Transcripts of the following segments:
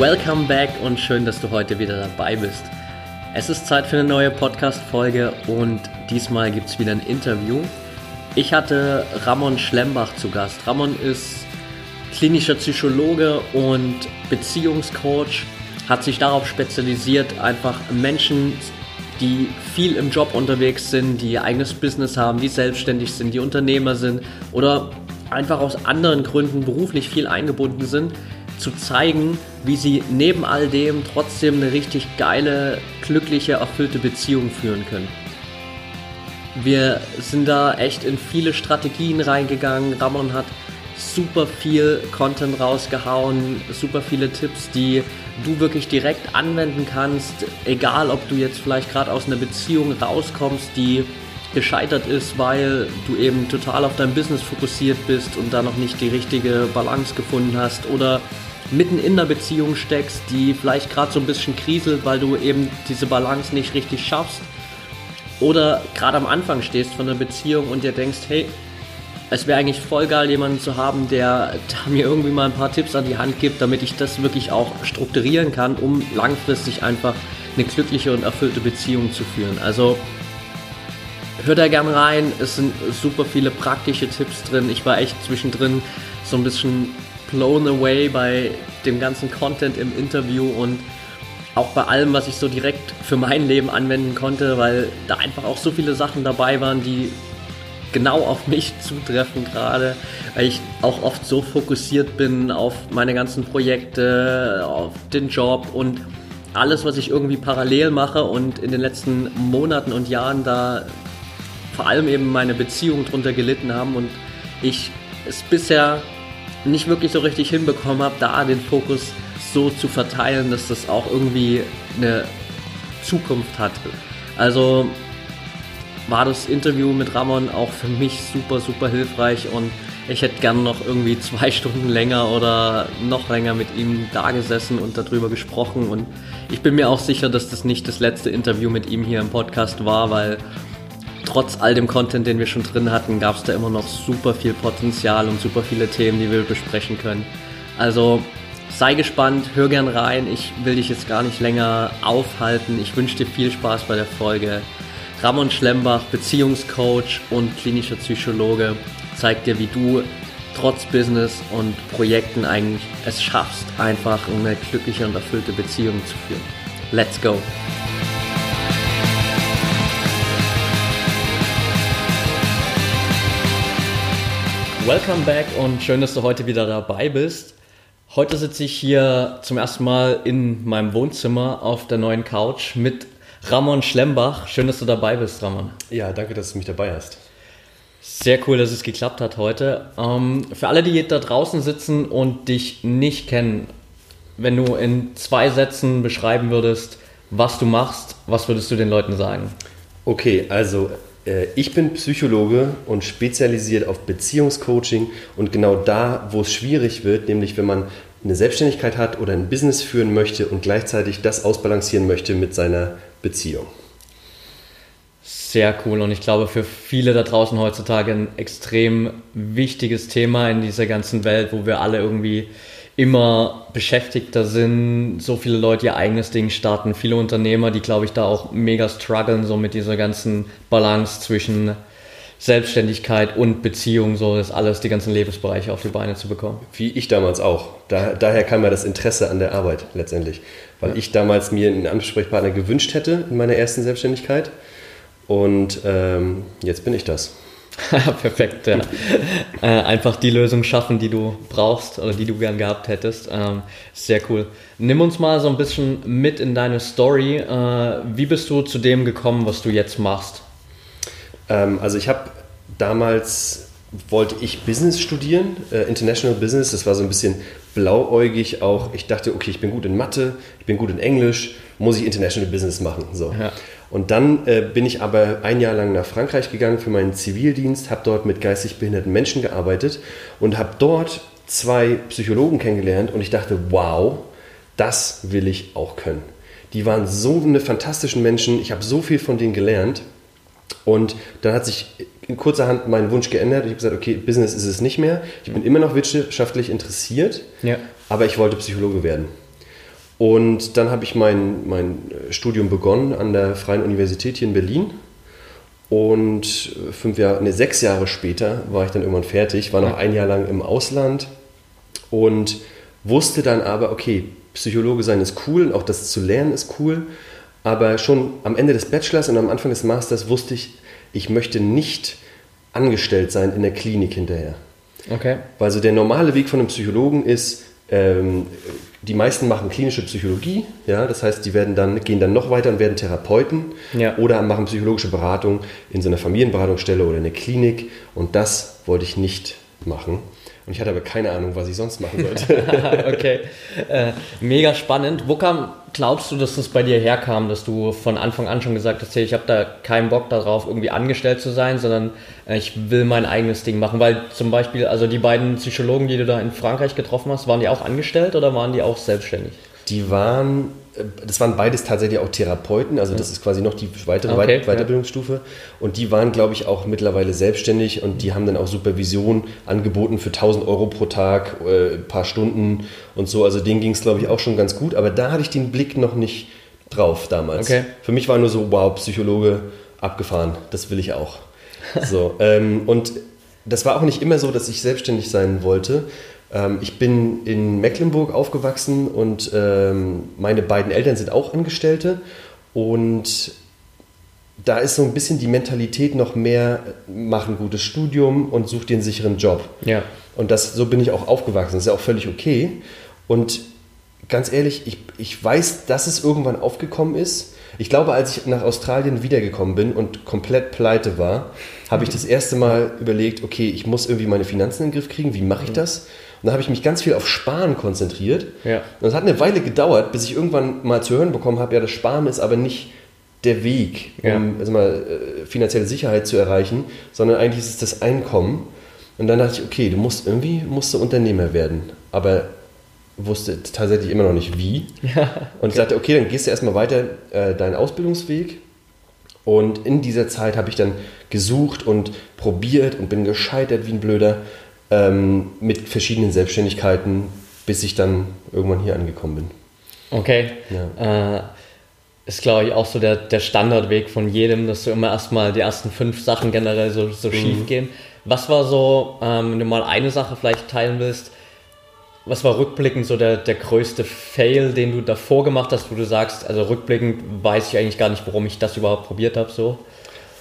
Welcome back und schön, dass du heute wieder dabei bist. Es ist Zeit für eine neue Podcast-Folge und diesmal gibt es wieder ein Interview. Ich hatte Ramon Schlembach zu Gast. Ramon ist klinischer Psychologe und Beziehungscoach, hat sich darauf spezialisiert, einfach Menschen, die viel im Job unterwegs sind, die ihr eigenes Business haben, die selbstständig sind, die Unternehmer sind oder einfach aus anderen Gründen beruflich viel eingebunden sind, zu zeigen, wie sie neben all dem trotzdem eine richtig geile, glückliche, erfüllte Beziehung führen können. Wir sind da echt in viele Strategien reingegangen. Ramon hat super viel Content rausgehauen, super viele Tipps, die du wirklich direkt anwenden kannst, egal ob du jetzt vielleicht gerade aus einer Beziehung rauskommst, die gescheitert ist, weil du eben total auf dein Business fokussiert bist und da noch nicht die richtige Balance gefunden hast oder mitten in der Beziehung steckst, die vielleicht gerade so ein bisschen kriselt, weil du eben diese Balance nicht richtig schaffst. Oder gerade am Anfang stehst von der Beziehung und dir denkst, hey, es wäre eigentlich voll geil, jemanden zu haben, der, der mir irgendwie mal ein paar Tipps an die Hand gibt, damit ich das wirklich auch strukturieren kann, um langfristig einfach eine glückliche und erfüllte Beziehung zu führen. Also hör da gern rein, es sind super viele praktische Tipps drin. Ich war echt zwischendrin so ein bisschen blown away bei dem ganzen Content im Interview und auch bei allem, was ich so direkt für mein Leben anwenden konnte, weil da einfach auch so viele Sachen dabei waren, die genau auf mich zutreffen gerade, weil ich auch oft so fokussiert bin auf meine ganzen Projekte, auf den Job und alles, was ich irgendwie parallel mache und in den letzten Monaten und Jahren da vor allem eben meine Beziehungen drunter gelitten haben und ich es bisher nicht wirklich so richtig hinbekommen habe, da den Fokus so zu verteilen, dass das auch irgendwie eine Zukunft hat. Also war das Interview mit Ramon auch für mich super, super hilfreich und ich hätte gern noch irgendwie zwei Stunden länger oder noch länger mit ihm da gesessen und darüber gesprochen und ich bin mir auch sicher, dass das nicht das letzte Interview mit ihm hier im Podcast war, weil trotz all dem Content, den wir schon drin hatten, gab es da immer noch super viel Potenzial und super viele Themen, die wir besprechen können. Also sei gespannt, hör gern rein. Ich will dich jetzt gar nicht länger aufhalten. Ich wünsche dir viel Spaß bei der Folge. Ramon Schlembach, Beziehungscoach und klinischer Psychologe, zeigt dir, wie du trotz Business und Projekten eigentlich es schaffst, einfach eine glückliche und erfüllte Beziehung zu führen. Let's go! Welcome back und schön, dass du heute wieder dabei bist. Heute sitze ich hier zum ersten Mal in meinem Wohnzimmer auf der neuen Couch mit Ramon Schlembach. Schön, dass du dabei bist, Ramon. Ja, danke, dass du mich dabei hast. Sehr cool, dass es geklappt hat heute. Ähm, für alle, die da draußen sitzen und dich nicht kennen, wenn du in zwei Sätzen beschreiben würdest, was du machst, was würdest du den Leuten sagen? Okay, also ich bin Psychologe und spezialisiert auf Beziehungscoaching und genau da, wo es schwierig wird, nämlich wenn man eine Selbstständigkeit hat oder ein Business führen möchte und gleichzeitig das ausbalancieren möchte mit seiner Beziehung. Sehr cool und ich glaube für viele da draußen heutzutage ein extrem wichtiges Thema in dieser ganzen Welt, wo wir alle irgendwie immer beschäftigter sind, so viele Leute ihr eigenes Ding starten, viele Unternehmer, die glaube ich da auch mega strugglen, so mit dieser ganzen Balance zwischen Selbstständigkeit und Beziehung, so das alles, die ganzen Lebensbereiche auf die Beine zu bekommen. Wie ich damals auch. Da, daher kam mir das Interesse an der Arbeit letztendlich, weil ja. ich damals mir einen Ansprechpartner gewünscht hätte in meiner ersten Selbstständigkeit und ähm, jetzt bin ich das. Perfekt, ja. äh, einfach die Lösung schaffen, die du brauchst oder die du gern gehabt hättest. Ähm, sehr cool. Nimm uns mal so ein bisschen mit in deine Story. Äh, wie bist du zu dem gekommen, was du jetzt machst? Ähm, also ich habe damals wollte ich Business studieren, äh, International Business. Das war so ein bisschen blauäugig auch. Ich dachte, okay, ich bin gut in Mathe, ich bin gut in Englisch, muss ich International Business machen. So. Ja. Und dann äh, bin ich aber ein Jahr lang nach Frankreich gegangen für meinen Zivildienst, habe dort mit geistig behinderten Menschen gearbeitet und habe dort zwei Psychologen kennengelernt und ich dachte, wow, das will ich auch können. Die waren so eine fantastischen Menschen, ich habe so viel von denen gelernt und dann hat sich in kurzer Hand mein Wunsch geändert. Ich habe gesagt, okay, Business ist es nicht mehr. Ich bin immer noch wirtschaftlich interessiert, ja. aber ich wollte Psychologe werden. Und dann habe ich mein, mein Studium begonnen an der Freien Universität hier in Berlin. Und fünf Jahre, nee, sechs Jahre später war ich dann irgendwann fertig, war noch ein Jahr lang im Ausland und wusste dann aber, okay, Psychologe sein ist cool und auch das zu lernen ist cool. Aber schon am Ende des Bachelors und am Anfang des Masters wusste ich, ich möchte nicht angestellt sein in der Klinik hinterher. Okay. Weil so der normale Weg von einem Psychologen ist, ähm, die meisten machen klinische Psychologie, ja, das heißt, die werden dann, gehen dann noch weiter und werden Therapeuten ja. oder machen psychologische Beratung in so einer Familienberatungsstelle oder in der Klinik und das wollte ich nicht machen. Und ich hatte aber keine Ahnung, was ich sonst machen sollte. okay. Äh, mega spannend. Wo kam, glaubst du, dass das bei dir herkam, dass du von Anfang an schon gesagt hast, hey, ich habe da keinen Bock darauf, irgendwie angestellt zu sein, sondern äh, ich will mein eigenes Ding machen? Weil zum Beispiel, also die beiden Psychologen, die du da in Frankreich getroffen hast, waren die auch angestellt oder waren die auch selbstständig? Die waren das waren beides tatsächlich auch Therapeuten, also das ist quasi noch die weitere okay, Weiterbildungsstufe. Ja. Und die waren, glaube ich, auch mittlerweile selbstständig und die haben dann auch Supervision angeboten für 1000 Euro pro Tag, äh, ein paar Stunden und so. Also denen ging es, glaube ich, auch schon ganz gut. Aber da hatte ich den Blick noch nicht drauf damals. Okay. Für mich war nur so, wow, Psychologe, abgefahren, das will ich auch. So, ähm, und das war auch nicht immer so, dass ich selbstständig sein wollte. Ähm, ich bin in Mecklenburg aufgewachsen und ähm, meine beiden Eltern sind auch Angestellte und da ist so ein bisschen die Mentalität noch mehr, mach ein gutes Studium und such dir einen sicheren Job. Ja. Und das, so bin ich auch aufgewachsen. Das ist ja auch völlig okay. Und ganz ehrlich, ich, ich weiß, dass es irgendwann aufgekommen ist. Ich glaube, als ich nach Australien wiedergekommen bin und komplett pleite war, habe ich das erste Mal überlegt, okay, ich muss irgendwie meine Finanzen in den Griff kriegen. Wie mache ich das? Und da habe ich mich ganz viel auf Sparen konzentriert. Ja. Und es hat eine Weile gedauert, bis ich irgendwann mal zu hören bekommen habe, ja, das Sparen ist aber nicht der Weg, um ja. also mal, äh, finanzielle Sicherheit zu erreichen, sondern eigentlich ist es das Einkommen. Und dann dachte ich, okay, du musst irgendwie musst du Unternehmer werden. Aber wusste tatsächlich immer noch nicht wie. Ja, Und ich sagte, okay, dann gehst du erstmal weiter äh, deinen Ausbildungsweg. Und in dieser Zeit habe ich dann gesucht und probiert und bin gescheitert wie ein Blöder ähm, mit verschiedenen Selbstständigkeiten, bis ich dann irgendwann hier angekommen bin. Okay. Ja. Äh, ist, glaube ich, auch so der, der Standardweg von jedem, dass du immer erstmal die ersten fünf Sachen generell so, so mhm. schief gehen. Was war so, ähm, wenn du mal eine Sache vielleicht teilen willst, was war rückblickend so der, der größte Fail, den du davor gemacht hast, wo du sagst, also rückblickend weiß ich eigentlich gar nicht, warum ich das überhaupt probiert habe, so?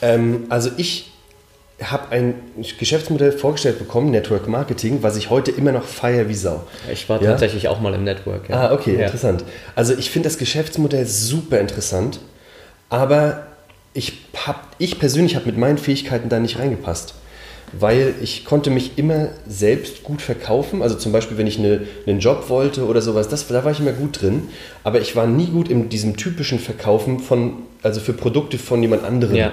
Ähm, also ich habe ein Geschäftsmodell vorgestellt bekommen, Network Marketing, was ich heute immer noch feiere wie Sau. Ich war ja? tatsächlich auch mal im Network. Ja. Ah, okay, ja. interessant. Also ich finde das Geschäftsmodell super interessant, aber ich, hab, ich persönlich habe mit meinen Fähigkeiten da nicht reingepasst. Weil ich konnte mich immer selbst gut verkaufen. Also zum Beispiel, wenn ich eine, einen Job wollte oder sowas, das, da war ich immer gut drin. Aber ich war nie gut in diesem typischen Verkaufen von, also für Produkte von jemand anderem. Ja.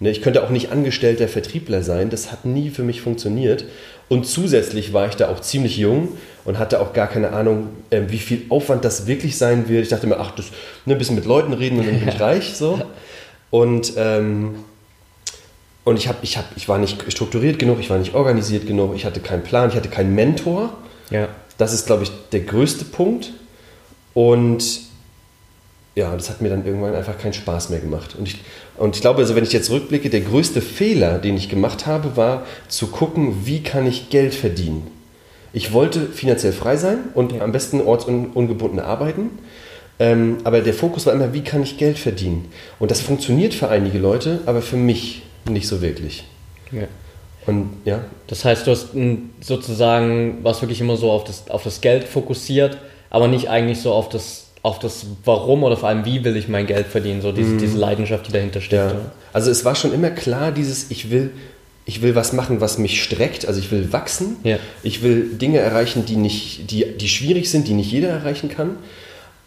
Ne, ich könnte auch nicht angestellter Vertriebler sein, das hat nie für mich funktioniert. Und zusätzlich war ich da auch ziemlich jung und hatte auch gar keine Ahnung, ähm, wie viel Aufwand das wirklich sein wird. Ich dachte mir, ach, das, ne, ein bisschen mit Leuten reden und dann bin ich reich. So. Und, ähm, und ich, hab, ich, hab, ich war nicht strukturiert genug, ich war nicht organisiert genug, ich hatte keinen Plan, ich hatte keinen Mentor. Ja. Das ist, glaube ich, der größte Punkt. Und ja, das hat mir dann irgendwann einfach keinen Spaß mehr gemacht. Und ich, und ich glaube, also wenn ich jetzt rückblicke, der größte Fehler, den ich gemacht habe, war zu gucken, wie kann ich Geld verdienen. Ich wollte finanziell frei sein und ja. am besten ortsungebunden arbeiten. Ähm, aber der Fokus war immer, wie kann ich Geld verdienen? Und das funktioniert für einige Leute, aber für mich nicht so wirklich. Ja. Und ja. Das heißt, du hast sozusagen, warst wirklich immer so auf das, auf das Geld fokussiert, aber nicht eigentlich so auf das auf das Warum oder vor allem wie will ich mein Geld verdienen, so diese, mm. diese Leidenschaft, die dahinter steht. Ja. Also es war schon immer klar, dieses ich will, ich will was machen, was mich streckt, also ich will wachsen, Ja. ich will Dinge erreichen, die, nicht, die, die schwierig sind, die nicht jeder erreichen kann.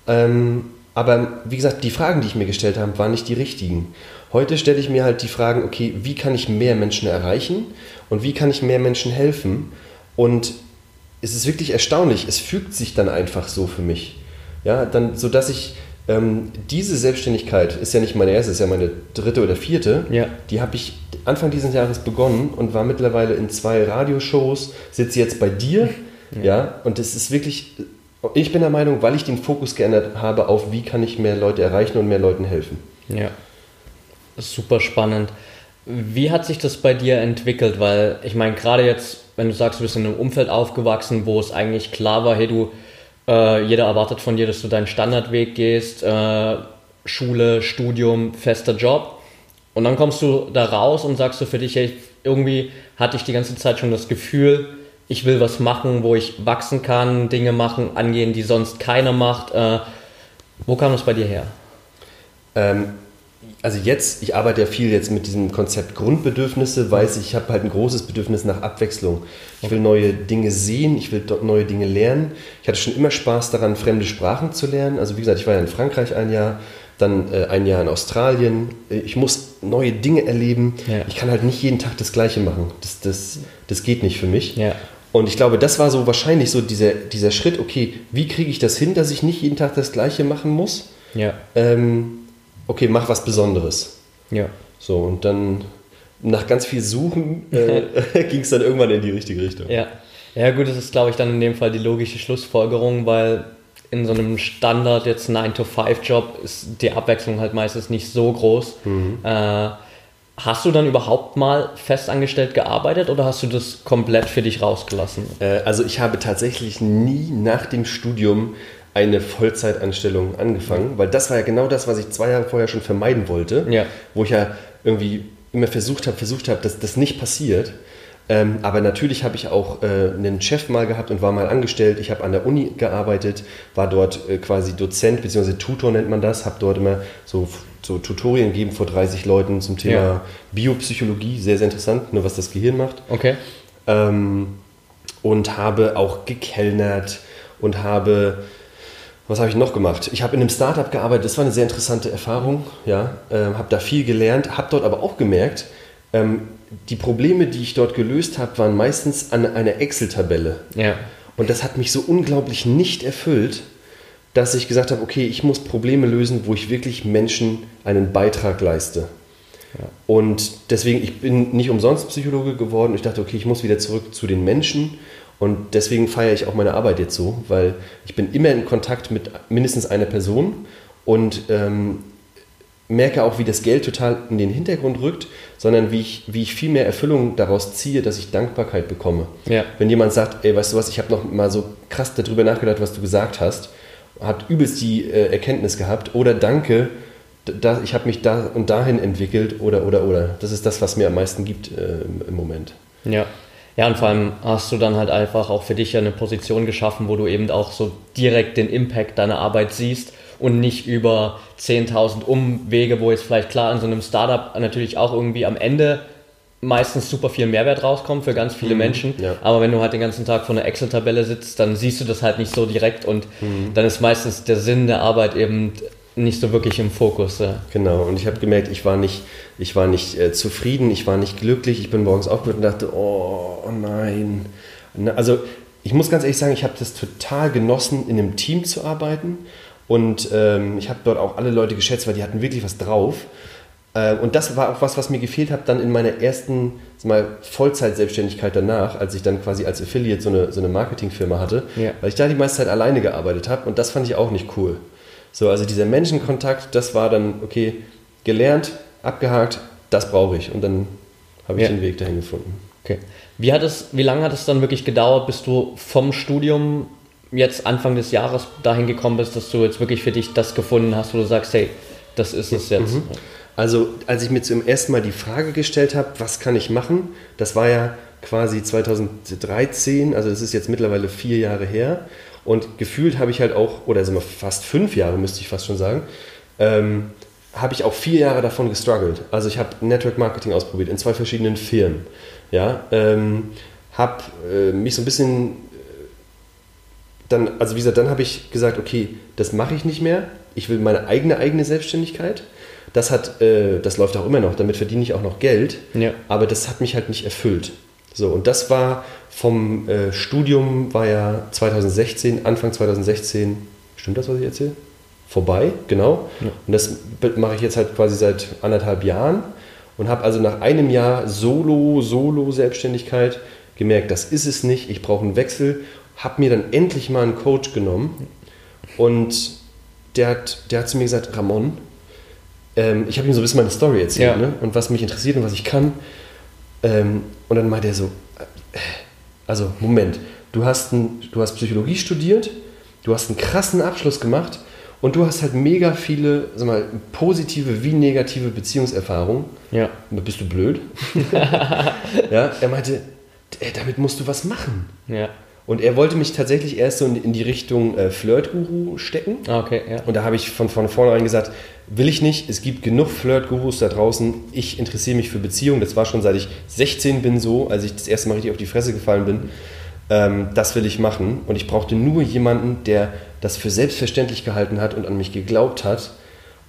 Ähm, aber wie gesagt, die Fragen, die ich mir gestellt habe, waren nicht die richtigen. Heute stelle ich mir halt die Fragen, okay, wie kann ich mehr Menschen erreichen und wie kann ich mehr Menschen helfen? Und es ist wirklich erstaunlich, es fügt sich dann einfach so für mich. Ja, dann, sodass ich ähm, diese Selbstständigkeit, ist ja nicht meine erste, ist ja meine dritte oder vierte, Ja. die habe ich Anfang dieses Jahres begonnen und war mittlerweile in zwei Radioshows, sitze jetzt bei dir, ja, und es ist wirklich, ich bin der Meinung, weil ich den Fokus geändert habe auf, wie kann ich mehr Leute erreichen und mehr Leuten helfen. Ja. Super spannend. Wie hat sich das bei dir entwickelt? Weil ich meine, gerade jetzt, wenn du sagst, du bist in einem Umfeld aufgewachsen, wo es eigentlich klar war, hey, du, äh, jeder erwartet von dir, dass du deinen Standardweg gehst, äh, Schule, Studium, fester Job. Und dann kommst du da raus und sagst du für dich, hey, irgendwie hatte ich die ganze Zeit schon das Gefühl, ich will was machen, wo ich wachsen kann, Dinge machen, angehen, die sonst keiner macht. Äh, wo kam das bei dir her? Ähm, also jetzt, ich arbeite ja viel jetzt mit diesem Konzept Grundbedürfnisse, weiß ich, ich habe halt ein großes Bedürfnis nach Abwechslung. Ich will neue Dinge sehen, ich will dort neue Dinge lernen. Ich hatte schon immer Spaß daran, fremde Sprachen zu lernen. Also wie gesagt, ich war ja in Frankreich ein Jahr, dann äh, ein Jahr in Australien. Äh, Ich muss neue Dinge erleben. Ja. Ich kann halt nicht jeden Tag das Gleiche machen. Das, das, das geht nicht für mich. Ja. Und ich glaube, das war so wahrscheinlich so dieser, dieser Schritt, okay, wie kriege ich das hin, dass ich nicht jeden Tag das Gleiche machen muss? Ja. ähm, okay, mach was Besonderes. Ja. So, und dann nach ganz viel Suchen äh, ging es dann irgendwann in die richtige Richtung. Ja. Ja, gut, das ist, glaube ich, dann in dem Fall die logische Schlussfolgerung, weil in so einem Standard jetzt 9-to-5-Job ist die Abwechslung halt meistens nicht so groß. Äh, hast du dann überhaupt mal festangestellt gearbeitet oder hast du das komplett für dich rausgelassen? Äh, also ich habe tatsächlich nie nach dem Studium eine Vollzeitanstellung angefangen, weil das war ja genau das, was ich zwei Jahre vorher schon vermeiden wollte, Ja. wo ich ja irgendwie immer versucht habe, versucht habe, dass das nicht passiert. Ähm, aber natürlich habe ich auch äh, einen Chef mal gehabt und war mal angestellt. Ich habe an der Uni gearbeitet, war dort äh, quasi Dozent bzw. Tutor nennt man das, habe dort immer so, so Tutorien gegeben vor 30 Leuten zum Thema Ja. Biopsychologie, sehr, sehr interessant, nur was das Gehirn macht Okay. ähm, und habe auch gekellnert und habe, was habe ich noch gemacht? Ich habe in einem Startup gearbeitet, das war eine sehr interessante Erfahrung, ja, ähm, habe da viel gelernt, habe dort aber auch gemerkt, ähm, die Probleme, die ich dort gelöst habe, waren meistens an einer Excel-Tabelle. Ja. Und das hat mich so unglaublich nicht erfüllt, dass ich gesagt habe, okay, ich muss Probleme lösen, wo ich wirklich Menschen einen Beitrag leiste. Und deswegen, ich bin nicht umsonst Psychologe geworden. Ich dachte, okay, ich muss wieder zurück zu den Menschen. Und deswegen feiere ich auch meine Arbeit jetzt so, weil ich bin immer in Kontakt mit mindestens einer Person und ähm, merke auch, wie das Geld total in den Hintergrund rückt, sondern wie ich, wie ich viel mehr Erfüllung daraus ziehe, dass ich Dankbarkeit bekomme. Ja. Wenn jemand sagt, ey, weißt du was, ich habe noch mal so krass darüber nachgedacht, was du gesagt hast, hat übelst die äh, Erkenntnis gehabt oder danke, da, ich habe mich da und dahin entwickelt oder oder oder. Das ist das, was mir am meisten gibt äh, im, im Moment. Ja. Ja, und vor allem hast du dann halt einfach auch für dich ja eine Position geschaffen, wo du eben auch so direkt den Impact deiner Arbeit siehst und nicht über 10.000 Umwege, wo jetzt vielleicht klar in so einem Startup natürlich auch irgendwie am Ende meistens super viel Mehrwert rauskommt für ganz viele Menschen. ja. Aber wenn du halt den ganzen Tag vor einer Excel-Tabelle sitzt, dann siehst du das halt nicht so direkt und dann ist meistens der Sinn der Arbeit eben nicht so wirklich im Fokus. Ja. Genau, und ich habe gemerkt, ich war nicht, ich war nicht äh, zufrieden, ich war nicht glücklich. Ich bin morgens aufgewacht und dachte, oh, oh nein. Also ich muss ganz ehrlich sagen, ich habe das total genossen, in einem Team zu arbeiten. Und ähm, ich habe dort auch alle Leute geschätzt, weil die hatten wirklich was drauf. Äh, und das war auch was, was mir gefehlt hat dann in meiner ersten mal, Vollzeit-Selbstständigkeit danach, als ich dann quasi als Affiliate so eine, so eine Marketingfirma hatte, Ja. weil ich da die meiste Zeit alleine gearbeitet habe und das fand ich auch nicht cool. So, also dieser Menschenkontakt, das war dann, okay, gelernt, abgehakt, das brauche ich. Und dann habe ich Ja. den Weg dahin gefunden. Okay. Wie, hat es, wie lange hat es dann wirklich gedauert, bis du vom Studium jetzt Anfang des Jahres dahin gekommen bist, dass du jetzt wirklich für dich das gefunden hast, wo du sagst, hey, das ist es jetzt. Also, als ich mir zum ersten Mal die Frage gestellt habe, was kann ich machen, das war ja quasi 2013, also das ist jetzt mittlerweile vier Jahre her. Und gefühlt habe ich halt auch, oder sind wir fast fünf Jahre, müsste ich fast schon sagen, ähm, habe ich auch vier Jahre davon gestruggelt. Also ich habe Network Marketing ausprobiert in zwei verschiedenen Firmen. Ja, ähm, habe äh, mich so ein bisschen äh, dann, also wie gesagt, dann habe ich gesagt, okay, das mache ich nicht mehr. Ich will meine eigene eigene Selbstständigkeit. Das hat, äh, das läuft auch immer noch. Damit verdiene ich auch noch Geld. Ja. Aber das hat mich halt nicht erfüllt. So und das war vom äh, Studium war ja 2016, Anfang 2016. Stimmt das, was ich erzähle? Vorbei, genau. Ja. Und das mache ich jetzt halt quasi seit anderthalb Jahren und habe also nach einem Jahr Solo, Solo-Selbstständigkeit gemerkt, das ist es nicht, ich brauche einen Wechsel, habe mir dann endlich mal einen Coach genommen und der hat, der hat zu mir gesagt, Ramon, ähm, ich habe ihm so ein bisschen meine Story erzählt Ja. ne? und was mich interessiert und was ich kann. Ähm, und dann meinte er so, also Moment, du hast, ein, du hast Psychologie studiert, du hast einen krassen Abschluss gemacht und du hast halt mega viele, sag mal, positive wie negative Beziehungserfahrungen. Ja. Bist du blöd? ja, er meinte, "Ey, damit musst du was machen. Ja. Und er wollte mich tatsächlich erst so in, die Richtung äh, Flirt-Guru stecken. Ah, Okay, ja. Und da habe ich von, von vornherein gesagt, will ich nicht. Es gibt genug Flirt-Gurus da draußen. Ich interessiere mich für Beziehungen. Das war schon seit ich 16 bin so, als ich das erste Mal richtig auf die Fresse gefallen bin. Ähm, das will ich machen. Und ich brauchte nur jemanden, der das für selbstverständlich gehalten hat und an mich geglaubt hat.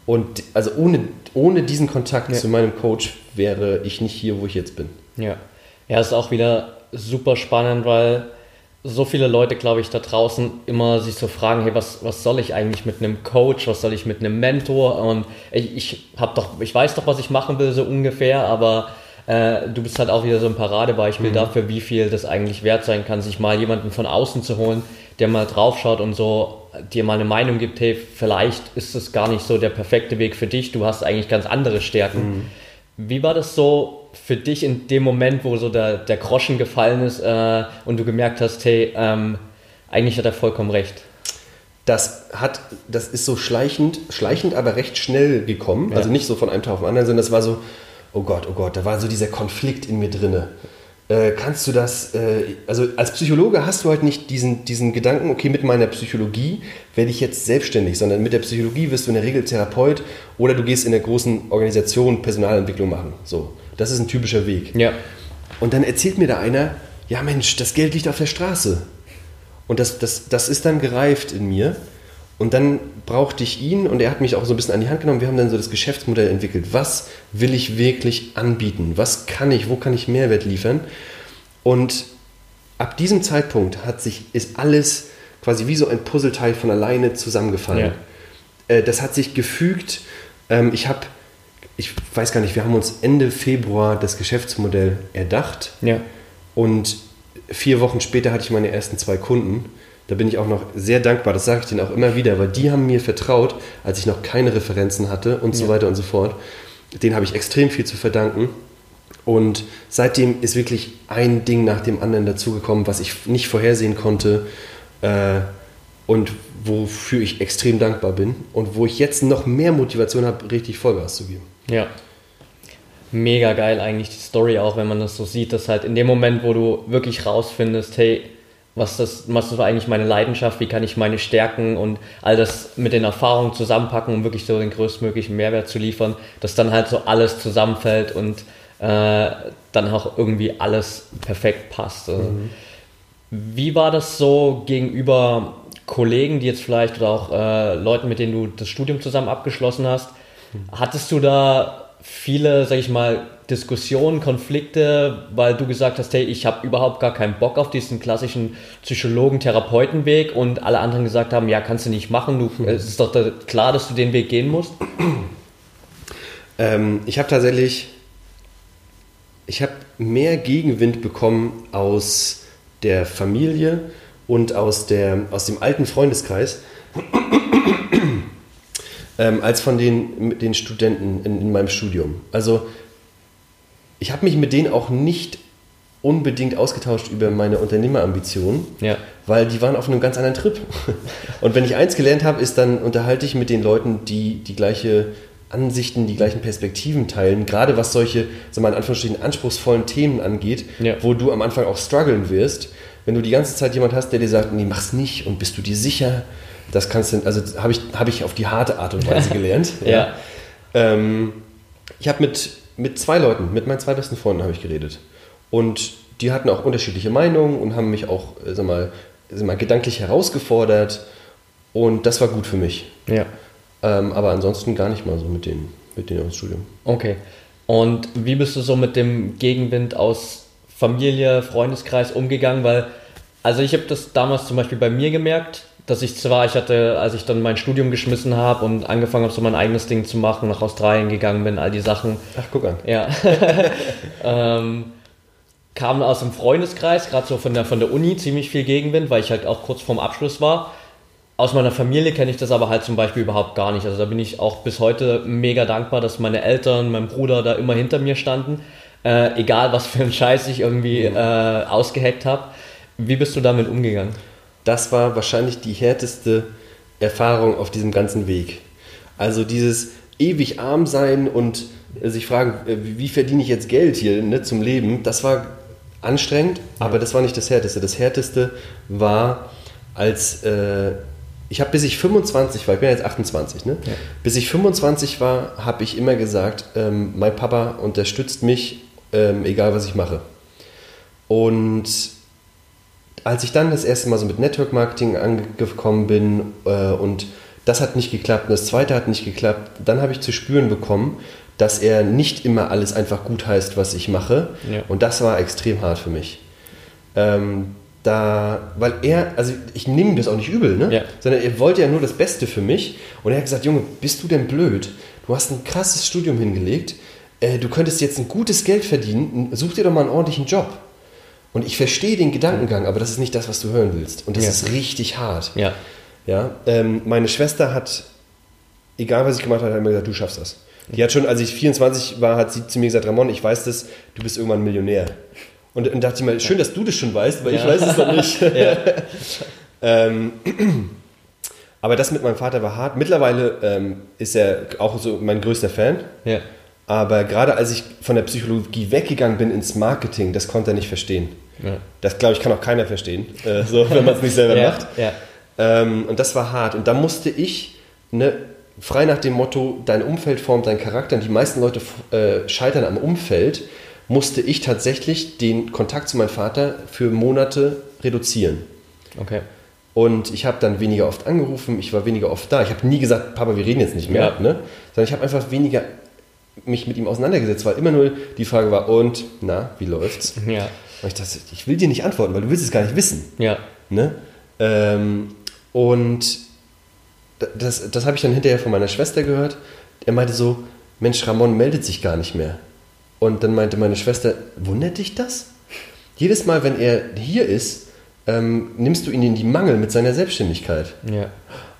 Und also ohne, ohne diesen Kontakt Ja. zu meinem Coach wäre ich nicht hier, wo ich jetzt bin. Ja. Ja, ist auch wieder super spannend, weil so viele Leute, glaube ich, da draußen immer sich so fragen, hey, was, was soll ich eigentlich mit einem Coach, was soll ich mit einem Mentor? Und ich, ich habe doch, ich weiß doch, was ich machen will, so ungefähr, aber äh, du bist halt auch wieder so ein Paradebeispiel dafür, wie viel das eigentlich wert sein kann, sich mal jemanden von außen zu holen, der mal draufschaut und so dir mal eine Meinung gibt, hey, vielleicht ist es gar nicht so der perfekte Weg für dich, du hast eigentlich ganz andere Stärken. Wie war das so für dich in dem Moment, wo so der, der Groschen gefallen ist äh, und du gemerkt hast, hey, ähm, eigentlich hat er vollkommen recht? Das hat, das ist so schleichend, schleichend, aber recht schnell gekommen. Ja. Also nicht so von einem Tag auf den anderen, sondern das war so, oh Gott, oh Gott, da war so dieser Konflikt in mir drinne. Äh, kannst du das, äh, also als Psychologe hast du halt nicht diesen, diesen Gedanken, okay, mit meiner Psychologie werde ich jetzt selbstständig, sondern mit der Psychologie wirst du in der Regel Therapeut oder du gehst in der großen Organisation Personalentwicklung machen. So, das ist ein typischer Weg. Ja. Und dann erzählt mir da einer, ja Mensch, das Geld liegt auf der Straße. Und das, das, das ist dann gereift in mir. Und dann brauchte ich ihn und er hat mich auch so ein bisschen an die Hand genommen. Wir haben dann so das Geschäftsmodell entwickelt. Was will ich wirklich anbieten? Was kann ich? Wo kann ich Mehrwert liefern? Und ab diesem Zeitpunkt hat sich, ist alles quasi wie so ein Puzzleteil von alleine zusammengefallen. Äh, das hat sich gefügt. Ähm, ich habe, ich weiß gar nicht, wir haben uns Ende Februar das Geschäftsmodell erdacht. Ja. Und vier Wochen später hatte ich meine ersten zwei Kunden. Da bin ich auch noch sehr dankbar, das sage ich denen auch immer wieder, weil die haben mir vertraut, als ich noch keine Referenzen hatte und so Ja. weiter und so fort. Denen habe ich extrem viel zu verdanken. Und seitdem ist wirklich ein Ding nach dem anderen dazugekommen, was ich nicht vorhersehen konnte äh, und wofür ich extrem dankbar bin und wo ich jetzt noch mehr Motivation habe, richtig Vollgas zu geben. Ja. Mega geil eigentlich die Story auch, wenn man das so sieht, dass halt in dem Moment, wo du wirklich rausfindest, hey, was das, was ist eigentlich meine Leidenschaft, wie kann ich meine Stärken und all das mit den Erfahrungen zusammenpacken, um wirklich so den größtmöglichen Mehrwert zu liefern, dass dann halt so alles zusammenfällt und äh, dann auch irgendwie alles perfekt passt. Also, Wie war das so gegenüber Kollegen, die jetzt vielleicht oder auch äh, Leuten, mit denen du das Studium zusammen abgeschlossen hast? Hattest du da viele, sag ich mal, Diskussionen, Konflikte, weil du gesagt hast, hey, ich habe überhaupt gar keinen Bock auf diesen klassischen Psychologen-Therapeuten-Weg und alle anderen gesagt haben, ja, kannst du nicht machen, du, es ist doch klar, dass du den Weg gehen musst? Ähm, ich habe tatsächlich, ich habe mehr Gegenwind bekommen aus der Familie und aus, der, aus dem alten Freundeskreis ähm, als von den, den Studenten in, in meinem Studium. Also ich habe mich mit denen auch nicht unbedingt ausgetauscht über meine Unternehmerambitionen, Ja. weil die waren auf einem ganz anderen Trip. Und wenn ich eins gelernt habe, ist dann unterhalte ich mit den Leuten, die die gleiche Ansichten, die gleichen Perspektiven teilen, gerade was solche, sagen wir mal in Anführungsstrichen, anspruchsvollen Themen angeht, Ja. wo du am Anfang auch strugglen wirst. Wenn du die ganze Zeit jemand hast, der dir sagt, nee, mach's nicht und bist du dir sicher, das kannst du, also habe ich, hab ich auf die harte Art und Weise gelernt. Ja. Ähm, ich habe mit, mit zwei Leuten, mit meinen zwei besten Freunden habe ich geredet. Und die hatten auch unterschiedliche Meinungen und haben mich auch, äh, sag mal, sag mal gedanklich herausgefordert. Und das war gut für mich. Ja. Ähm, aber ansonsten gar nicht mal so mit denen, mit denen aus Studium. Okay. Und wie bist du so mit dem Gegenwind aus Familie, Freundeskreis umgegangen? Weil, also ich habe das damals zum Beispiel bei mir gemerkt, dass ich zwar, ich hatte, als ich dann mein Studium geschmissen habe und angefangen habe, so mein eigenes Ding zu machen, nach Australien gegangen bin, all die Sachen. Ach, guck an. Ja. ähm, kam aus dem Freundeskreis, gerade so von der, von der Uni, ziemlich viel Gegenwind, weil ich halt auch kurz vorm Abschluss war. Aus meiner Familie kenne ich das aber halt zum Beispiel überhaupt gar nicht. Also da bin ich auch bis heute mega dankbar, dass meine Eltern, mein Bruder da immer hinter mir standen. Äh, egal, was für einen Scheiß ich irgendwie äh, ausgeheckt habe. Wie bist du damit umgegangen? Das war wahrscheinlich die härteste Erfahrung auf diesem ganzen Weg. Also dieses ewig arm sein und sich fragen, äh, wie verdiene ich jetzt Geld hier ne, zum Leben, das war anstrengend, aber das war nicht das Härteste. Das Härteste war, als äh, ich habe bis ich 25 war, ich bin jetzt 28, ne? Ja. bis ich 25 war, habe ich immer gesagt, ähm, mein Papa unterstützt mich, ähm, egal was ich mache. Und als ich dann das erste Mal so mit Network Marketing angekommen bin äh, und das hat nicht geklappt und das zweite hat nicht geklappt, dann habe ich zu spüren bekommen, dass er nicht immer alles einfach gut heißt, was ich mache. Ja. Und das war extrem hart für mich. Ähm, da, weil er, also ich nehme das auch nicht übel, ne? Ja. sondern er wollte ja nur das Beste für mich. Und er hat gesagt, Junge, bist du denn blöd? Du hast ein krasses Studium hingelegt, äh, du könntest jetzt ein gutes Geld verdienen, such dir doch mal einen ordentlichen Job. Und ich verstehe den Gedankengang, aber das ist nicht das, was du hören willst. Und das ja. ist richtig hart. Ja. Ja, ähm, meine Schwester hat, egal was ich gemacht habe, hat immer gesagt, du schaffst das. Die hat schon, als ich 24 war, hat sie zu mir gesagt, Ramon, ich weiß das, du bist irgendwann Millionär. Und, und dachte ich mir, schön, dass du das schon weißt, weil ja. ich weiß es noch nicht. ähm, aber das mit meinem Vater war hart. Mittlerweile ähm, ist er auch so mein größter Fan. Ja. Aber gerade als ich von der Psychologie weggegangen bin ins Marketing, das konnte er nicht verstehen. Ja. Das, glaube ich, kann auch keiner verstehen, äh, so, wenn man es nicht selber macht. Ähm, und das war hart. Und da musste ich ne, frei nach dem Motto, dein Umfeld formt deinen Charakter und die meisten Leute äh, scheitern am Umfeld, musste ich tatsächlich den Kontakt zu meinem Vater für Monate reduzieren. Okay. Und ich habe dann weniger oft angerufen, ich war weniger oft da. Ich habe nie gesagt, Papa, wir reden jetzt nicht mehr, ja. ne? sondern ich habe einfach weniger mich mit ihm auseinandergesetzt, weil immer nur die Frage war, und, na, wie läuft's? Ja. Und ich dachte, ich will dir nicht antworten, weil du willst es gar nicht wissen. Ja. Ne? Ähm, und das, das habe ich dann hinterher von meiner Schwester gehört. Er meinte so, Mensch, Ramon meldet sich gar nicht mehr. Und dann meinte meine Schwester, wundert dich das? Jedes Mal, wenn er hier ist, ähm, nimmst du ihn in die Mangel mit seiner Selbstständigkeit. Ja.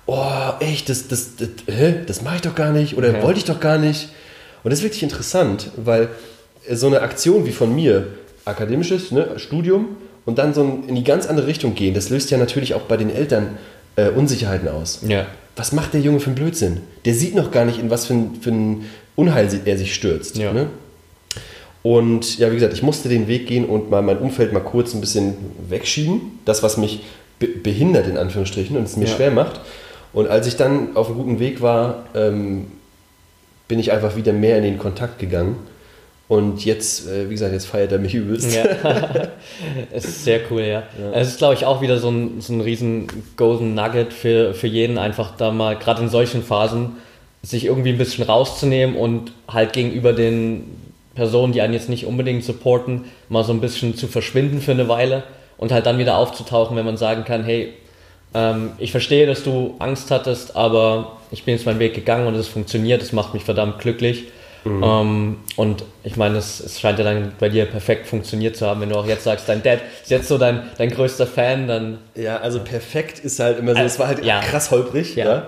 Oh, echt, das, das, das, hä? das mache ich doch gar nicht oder ja. wollte ich doch gar nicht. Und das ist wirklich interessant, weil so eine Aktion wie von mir, akademisches ne, Studium und dann so in die ganz andere Richtung gehen, das löst ja natürlich auch bei den Eltern äh, Unsicherheiten aus. Ja. Was macht der Junge für einen Blödsinn? Der sieht noch gar nicht, in was für ein, für ein Unheil er sich stürzt. Ja. Ne? Und ja, wie gesagt, ich musste den Weg gehen und mal mein Umfeld mal kurz ein bisschen wegschieben. Das, was mich be behindert, in Anführungsstrichen, und es mir ja. schwer macht. Und als ich dann auf einem guten Weg war, ähm, bin ich einfach wieder mehr in den Kontakt gegangen und jetzt, äh, wie gesagt, jetzt feiert er mich übelst. Ja. es ist sehr cool, ja. ja. Es ist, glaube ich, auch wieder so ein, so ein riesen Golden Nugget für, für jeden, einfach da mal, gerade in solchen Phasen, sich irgendwie ein bisschen rauszunehmen und halt gegenüber den Personen, die einen jetzt nicht unbedingt supporten, mal so ein bisschen zu verschwinden für eine Weile und halt dann wieder aufzutauchen, wenn man sagen kann, hey, ähm, ich verstehe, dass du Angst hattest, aber ich bin jetzt meinen Weg gegangen und es funktioniert, es macht mich verdammt glücklich Mhm. Ähm, und ich meine, es, es, scheint ja dann bei dir perfekt funktioniert zu haben, wenn du auch jetzt sagst, dein Dad ist jetzt so dein, dein größter Fan, dann. Ja, also perfekt ist halt immer so, also, es war halt ja. krass holprig, ja. ja.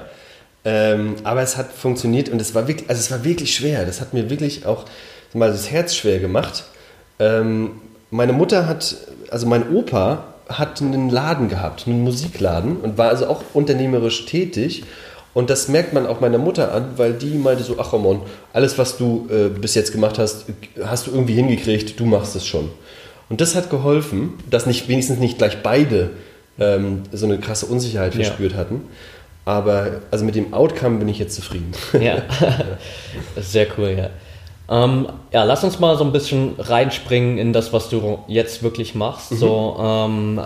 Ähm, aber es hat funktioniert und es war wirklich, also es war wirklich schwer. Das hat mir wirklich auch mal das Herz schwer gemacht. Ähm, meine Mutter hat, also mein Opa hat einen Laden gehabt, einen Musikladen und war also auch unternehmerisch tätig und das merkt man auch meiner Mutter an, weil die meinte so, ach Ramon, alles was du äh, bis jetzt gemacht hast, hast du irgendwie hingekriegt, du machst es schon. Und das hat geholfen, dass nicht wenigstens nicht gleich beide ähm, so eine krasse Unsicherheit verspürt ja. hatten. Aber also mit dem Outcome bin ich jetzt zufrieden. Ja, sehr cool, ja. Ähm, ja, lass uns mal so ein bisschen reinspringen in das, was du jetzt wirklich machst. Mhm. So, ähm,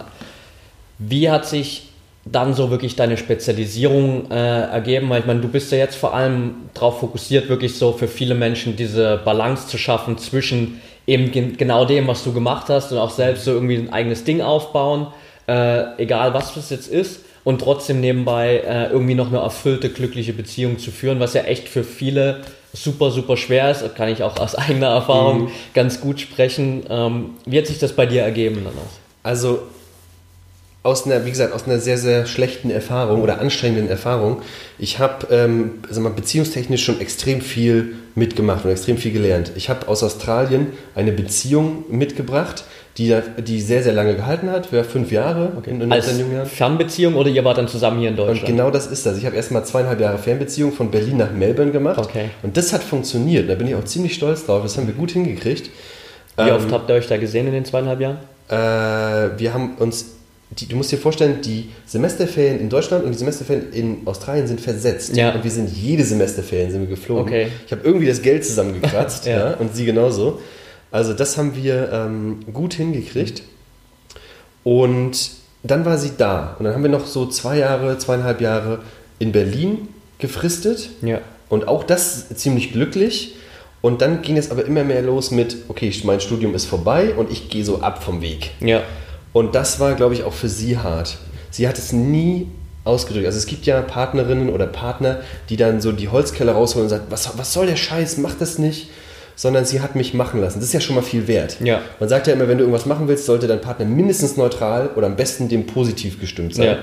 wie hat sich dann so wirklich deine Spezialisierung äh, ergeben? Weil ich meine, du bist ja jetzt vor allem darauf fokussiert, wirklich so für viele Menschen diese Balance zu schaffen zwischen eben gen genau dem, was du gemacht hast und auch selbst so irgendwie ein eigenes Ding aufbauen, äh, egal was das jetzt ist und trotzdem nebenbei äh, irgendwie noch eine erfüllte, glückliche Beziehung zu führen, was ja echt für viele super, super schwer ist. Das kann ich auch aus eigener Erfahrung mhm. ganz gut sprechen. Ähm, wie hat sich das bei dir ergeben dann auch? Also aus einer, wie gesagt, aus einer sehr, sehr schlechten Erfahrung oder anstrengenden Erfahrung. Ich habe ähm, beziehungstechnisch schon extrem viel mitgemacht und extrem viel gelernt. Ich habe aus Australien eine Beziehung mitgebracht, die, die sehr, sehr lange gehalten hat, für fünf Jahre okay. in, in Als jungen Jahren. Fernbeziehung oder ihr wart dann zusammen hier in Deutschland? Und genau das ist das. Ich habe erst mal zweieinhalb Jahre Fernbeziehung von Berlin nach Melbourne gemacht. Okay. Und das hat funktioniert. Da bin ich auch ziemlich stolz drauf. Das haben wir gut hingekriegt. Wie ähm, oft habt ihr euch da gesehen in den zweieinhalb Jahren? Äh, wir haben uns die, du musst dir vorstellen, die Semesterferien in Deutschland und die Semesterferien in Australien sind versetzt. Ja. Und wir sind jede Semesterferien sind wir geflogen. Okay. Ich habe irgendwie das Geld zusammengekratzt ja. ja. und sie genauso. Also das haben wir ähm, gut hingekriegt. Und dann war sie da. Und dann haben wir noch so zwei Jahre, zweieinhalb Jahre in Berlin gefristet. Ja. Und auch das ziemlich glücklich. Und dann ging es aber immer mehr los mit, okay, mein Studium ist vorbei und ich gehe so ab vom Weg. Ja. Und das war, glaube ich, auch für sie hart. Sie hat es nie ausgedrückt. Also es gibt ja Partnerinnen oder Partner, die dann so die Holzkeller rausholen und sagen, was, was soll der Scheiß, mach das nicht. Sondern sie hat mich machen lassen. Das ist ja schon mal viel wert. Ja. Man sagt ja immer, wenn du irgendwas machen willst, sollte dein Partner mindestens neutral oder am besten dem positiv gestimmt sein. Ja.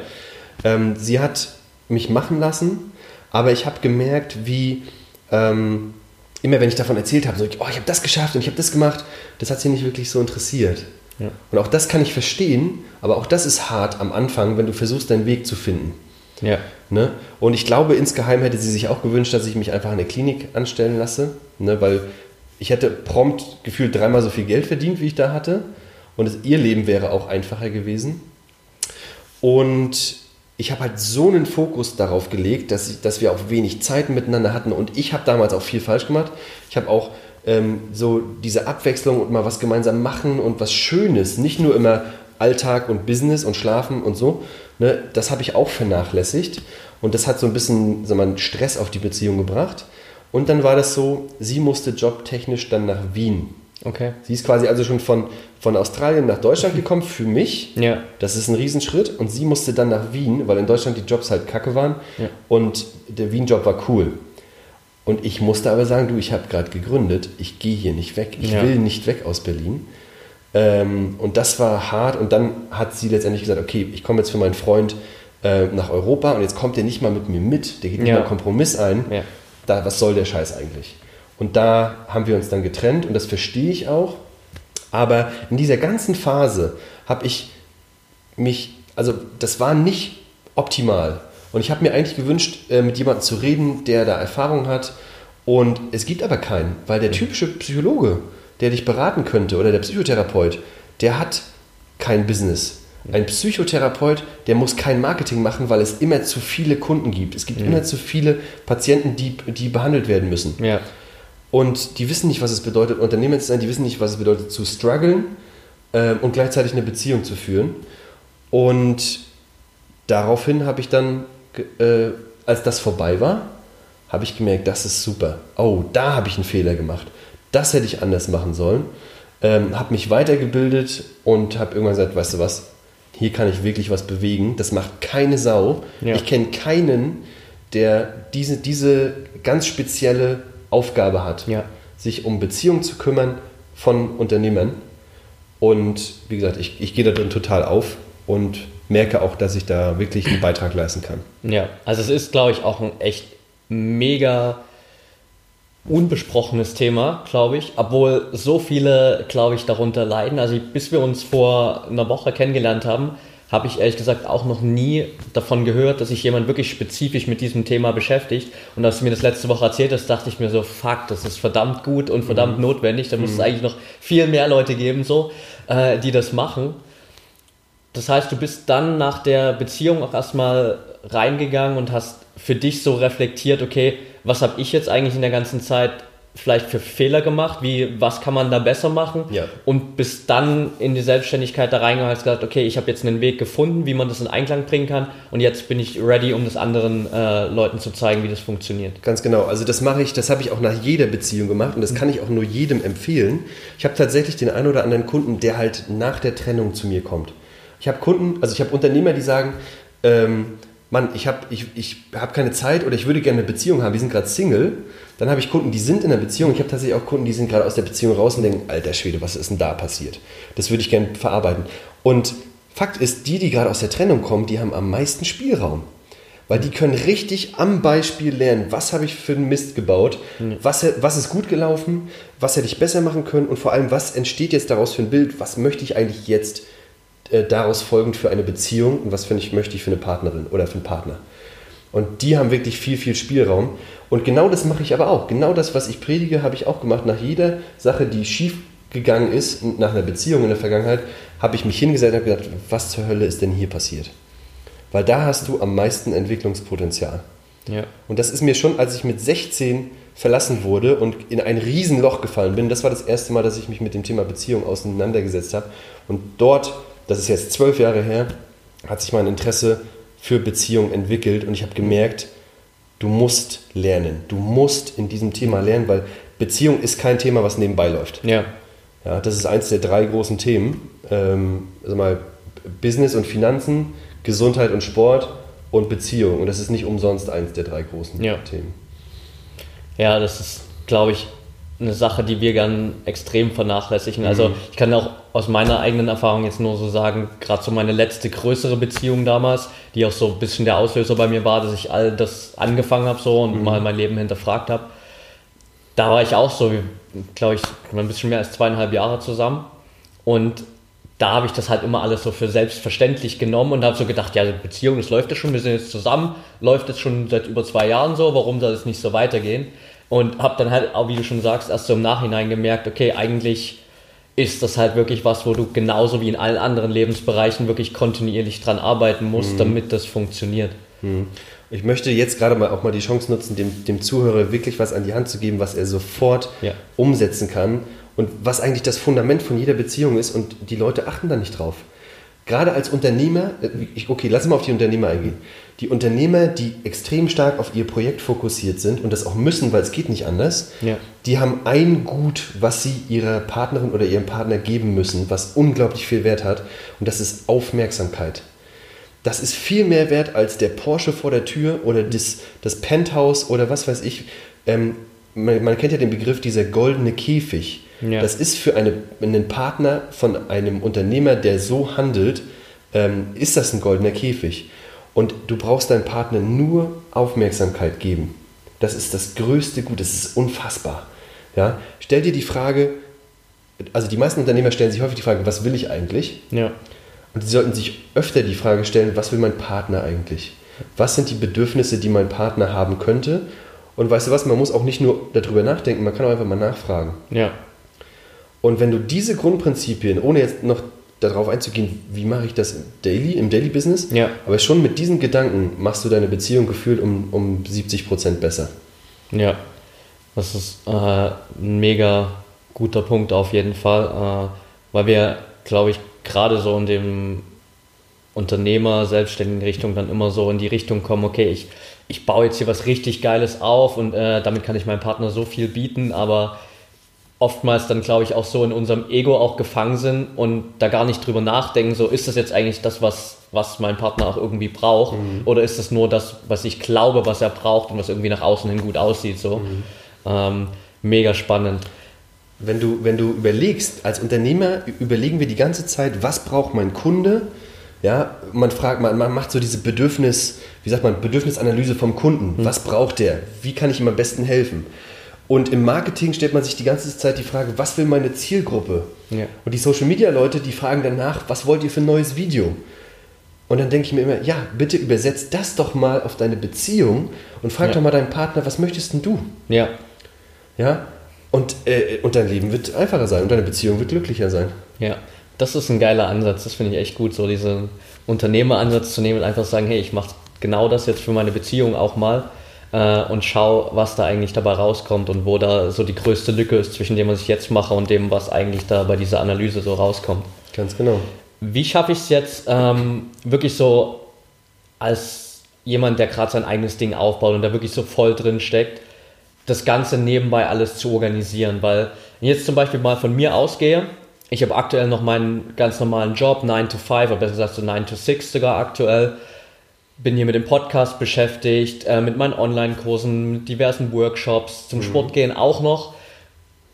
Ähm, sie hat mich machen lassen, aber ich habe gemerkt, wie ähm, immer wenn ich davon erzählt habe, so, oh, ich habe das geschafft und ich habe das gemacht, das hat sie nicht wirklich so interessiert. Ja. Und auch das kann ich verstehen, aber auch das ist hart am Anfang, wenn du versuchst, deinen Weg zu finden. Ja. Ne? Und ich glaube, insgeheim hätte sie sich auch gewünscht, dass ich mich einfach in der Klinik anstellen lasse, ne? weil ich hätte prompt gefühlt dreimal so viel Geld verdient, wie ich da hatte. Und es, ihr Leben wäre auch einfacher gewesen. Und ich habe halt so einen Fokus darauf gelegt, dass, ich, dass wir auch wenig Zeit miteinander hatten. Und ich habe damals auch viel falsch gemacht. Ich habe auch ähm, so diese Abwechslung und mal was gemeinsam machen und was Schönes, nicht nur immer Alltag und Business und Schlafen und so, ne, das habe ich auch vernachlässigt und das hat so ein bisschen so mal, Stress auf die Beziehung gebracht. Und dann war das so, sie musste jobtechnisch dann nach Wien. Okay. Sie ist quasi also schon von, von Australien nach Deutschland gekommen für mich. Ja. Das ist ein Riesenschritt. Und sie musste dann nach Wien, weil in Deutschland die Jobs halt kacke waren. Ja. Und der Wien-Job war cool. Und ich musste aber sagen, du, ich habe gerade gegründet, ich gehe hier nicht weg, ich ja. will nicht weg aus Berlin. Ähm, und das war hart und dann hat sie letztendlich gesagt, okay, ich komme jetzt für meinen Freund äh, nach Europa und jetzt kommt der nicht mal mit mir mit, der geht nicht ja. mal einen Kompromiss ein. Ja. Da, was soll der Scheiß eigentlich? Und da haben wir uns dann getrennt und das verstehe ich auch. Aber in dieser ganzen Phase habe ich mich, also das war nicht optimal. Und ich habe mir eigentlich gewünscht, äh, mit jemandem zu reden, der da Erfahrung hat. Und es gibt aber keinen, weil der typische Psychologe, der dich beraten könnte oder der Psychotherapeut, der hat kein Business. Ein Psychotherapeut, der muss kein Marketing machen, weil es immer zu viele Kunden gibt. Es gibt ja. immer zu viele Patienten, die, die behandelt werden müssen. Ja. Und die wissen nicht, was es bedeutet, Unternehmer zu sein, die wissen nicht, was es bedeutet, zu strugglen äh, und gleichzeitig eine Beziehung zu führen. Und daraufhin habe ich dann äh, als das vorbei war, habe ich gemerkt, das ist super. Oh, da habe ich einen Fehler gemacht. Das hätte ich anders machen sollen. Ähm, habe mich weitergebildet und habe irgendwann gesagt, weißt du was, hier kann ich wirklich was bewegen. Das macht keine Sau. Ja. Ich kenne keinen, der diese, diese ganz spezielle Aufgabe hat, ja. sich um Beziehungen zu kümmern von Unternehmern. Und wie gesagt, ich, ich gehe da drin total auf und merke auch, dass ich da wirklich einen Beitrag leisten kann. Ja, also es ist, glaube ich, auch ein echt mega unbesprochenes Thema, glaube ich, obwohl so viele, glaube ich, darunter leiden. Also bis wir uns vor einer Woche kennengelernt haben, habe ich ehrlich gesagt auch noch nie davon gehört, dass sich jemand wirklich spezifisch mit diesem Thema beschäftigt. Und als du mir das letzte Woche erzählt hast, dachte ich mir so, fuck, das ist verdammt gut und verdammt mhm. notwendig. Da muss mhm. es eigentlich noch viel mehr Leute geben, so, äh, die das machen. Das heißt, du bist dann nach der Beziehung auch erstmal reingegangen und hast für dich so reflektiert, okay, was habe ich jetzt eigentlich in der ganzen Zeit vielleicht für Fehler gemacht, wie was kann man da besser machen Ja. und bis dann in die Selbstständigkeit da reingegangen und hast gesagt, okay, ich habe jetzt einen Weg gefunden, wie man das in Einklang bringen kann und jetzt bin ich ready, um das anderen äh, Leuten zu zeigen, wie das funktioniert. Ganz genau. Also das mache ich, das habe ich auch nach jeder Beziehung gemacht und das kann ich auch nur jedem empfehlen. Ich habe tatsächlich den einen oder anderen Kunden, der halt nach der Trennung zu mir kommt. Ich habe Kunden, also ich habe Unternehmer, die sagen, ähm, Mann, ich habe ich, ich hab keine Zeit oder ich würde gerne eine Beziehung haben, die sind gerade Single. Dann habe ich Kunden, die sind in einer Beziehung. Ich habe tatsächlich auch Kunden, die sind gerade aus der Beziehung raus und denken, alter Schwede, was ist denn da passiert? Das würde ich gerne verarbeiten. Und Fakt ist, die, die gerade aus der Trennung kommen, die haben am meisten Spielraum. Weil die können richtig am Beispiel lernen, was habe ich für einen Mist gebaut, was, was ist gut gelaufen, was hätte ich besser machen können und vor allem, was entsteht jetzt daraus für ein Bild, was möchte ich eigentlich jetzt äh, daraus folgend für eine Beziehung und was finde ich, möchte ich für eine Partnerin oder für einen Partner. Und die haben wirklich viel, viel Spielraum. Und genau das mache ich aber auch. Genau das, was ich predige, habe ich auch gemacht. Nach jeder Sache, die schief gegangen ist, nach einer Beziehung in der Vergangenheit, habe ich mich hingesetzt und habe gedacht, was zur Hölle ist denn hier passiert? Weil da hast du am meisten Entwicklungspotenzial. Ja. Und das ist mir schon, als ich mit 16 verlassen wurde und in ein Riesenloch gefallen bin, das war das erste Mal, dass ich mich mit dem Thema Beziehung auseinandergesetzt habe. Und dort, das ist jetzt zwölf Jahre her, hat sich mein Interesse für Beziehung entwickelt und ich habe gemerkt, du musst lernen. Du musst in diesem Thema lernen, weil Beziehung ist kein Thema, was nebenbei läuft. Ja. Ja, das ist eins der drei großen Themen. Ähm, also mal Business und Finanzen, Gesundheit und Sport und Beziehung. Und das ist nicht umsonst eins der drei großen Ja. Themen. Ja, das ist, glaube ich, eine Sache, die wir gern extrem vernachlässigen. Also ich kann auch aus meiner eigenen Erfahrung jetzt nur so sagen, gerade so meine letzte größere Beziehung damals, die auch so ein bisschen der Auslöser bei mir war, dass ich all das angefangen habe so und mal mein Leben hinterfragt habe. Da war ich auch so, glaube ich, ein bisschen mehr als zweieinhalb Jahre zusammen und da habe ich das halt immer alles so für selbstverständlich genommen und habe so gedacht, ja, die Beziehung, das läuft ja schon, wir sind jetzt zusammen, läuft jetzt schon seit über zwei Jahren so, warum soll es nicht so weitergehen? Und habe dann halt, auch wie du schon sagst, erst so im Nachhinein gemerkt, okay, eigentlich ist das halt wirklich was, wo du genauso wie in allen anderen Lebensbereichen wirklich kontinuierlich dran arbeiten musst, damit das funktioniert. Ich möchte jetzt gerade mal auch mal die Chance nutzen, dem, dem Zuhörer wirklich was an die Hand zu geben, was er sofort Ja. umsetzen kann und was eigentlich das Fundament von jeder Beziehung ist und die Leute achten da nicht drauf. Gerade als Unternehmer, äh, okay, lass mal auf die Unternehmer eingehen. Die Unternehmer, die extrem stark auf ihr Projekt fokussiert sind und das auch müssen, weil es geht nicht anders, Ja. die haben ein Gut, was sie ihrer Partnerin oder ihrem Partner geben müssen, was unglaublich viel Wert hat und das ist Aufmerksamkeit. Das ist viel mehr wert als der Porsche vor der Tür oder das, das Penthouse oder was weiß ich. Ähm, man, man kennt ja den Begriff dieser goldene Käfig. Ja. Das ist für eine, einen Partner von einem Unternehmer, der so handelt, ähm, ist das ein goldener Käfig. Und du brauchst deinem Partner nur Aufmerksamkeit geben. Das ist das größte Gut, das ist unfassbar. Ja? Stell dir die Frage, also die meisten Unternehmer stellen sich häufig die Frage, was will ich eigentlich? Ja. Und sie sollten sich öfter die Frage stellen, was will mein Partner eigentlich? Was sind die Bedürfnisse, die mein Partner haben könnte? Und weißt du was, man muss auch nicht nur darüber nachdenken, man kann auch einfach mal nachfragen. Ja. Und wenn du diese Grundprinzipien, ohne jetzt noch darauf einzugehen, wie mache ich das im Daily, im Daily Business, Ja. aber schon mit diesen Gedanken machst du deine Beziehung gefühlt um, um 70 Prozent besser. Ja, das ist äh, ein mega guter Punkt auf jeden Fall, äh, weil wir, glaube ich, gerade so in dem Unternehmer, selbstständigen Richtung dann immer so in die Richtung kommen, okay, ich, ich baue jetzt hier was richtig Geiles auf und äh, damit kann ich meinem Partner so viel bieten, aber oftmals dann, glaube ich, auch so in unserem Ego auch gefangen sind und da gar nicht drüber nachdenken, so ist das jetzt eigentlich das, was, was mein Partner auch irgendwie braucht oder ist das nur das, was ich glaube, was er braucht und was irgendwie nach außen hin gut aussieht, so. Ähm, mega spannend. Wenn du, wenn du überlegst, als Unternehmer überlegen wir die ganze Zeit, was braucht mein Kunde? Ja, man fragt, man, man macht so diese Bedürfnis, wie sagt man, Bedürfnisanalyse vom Kunden. Was braucht der? Wie kann ich ihm am besten helfen? Und im Marketing stellt man sich die ganze Zeit die Frage, was will meine Zielgruppe? Ja. Und die Social Media Leute, die fragen danach, was wollt ihr für ein neues Video? Und dann denke ich mir immer, ja, bitte übersetzt das doch mal auf deine Beziehung und frag Ja. doch mal deinen Partner, was möchtest denn du? Ja, Ja? Und, äh, und dein Leben wird einfacher sein und deine Beziehung wird glücklicher sein. ja. Das ist ein geiler Ansatz, das finde ich echt gut, so diesen Unternehmeransatz zu nehmen und einfach sagen, hey, ich mache genau das jetzt für meine Beziehung auch mal äh, und schaue, was da eigentlich dabei rauskommt und wo da so die größte Lücke ist zwischen dem, was ich jetzt mache und dem, was eigentlich da bei dieser Analyse so rauskommt. Ganz genau. Wie schaffe ich es jetzt ähm, wirklich so als jemand, der gerade sein eigenes Ding aufbaut und da wirklich so voll drin steckt, das Ganze nebenbei alles zu organisieren? Weil wenn ich jetzt zum Beispiel mal von mir ausgehe, ich habe aktuell noch meinen ganz normalen Job, 9 to 5, oder besser gesagt so 9 to 6 sogar aktuell. Bin hier mit dem Podcast beschäftigt, äh, mit meinen Online-Kursen, mit diversen Workshops, zum mhm. Sport gehen auch noch.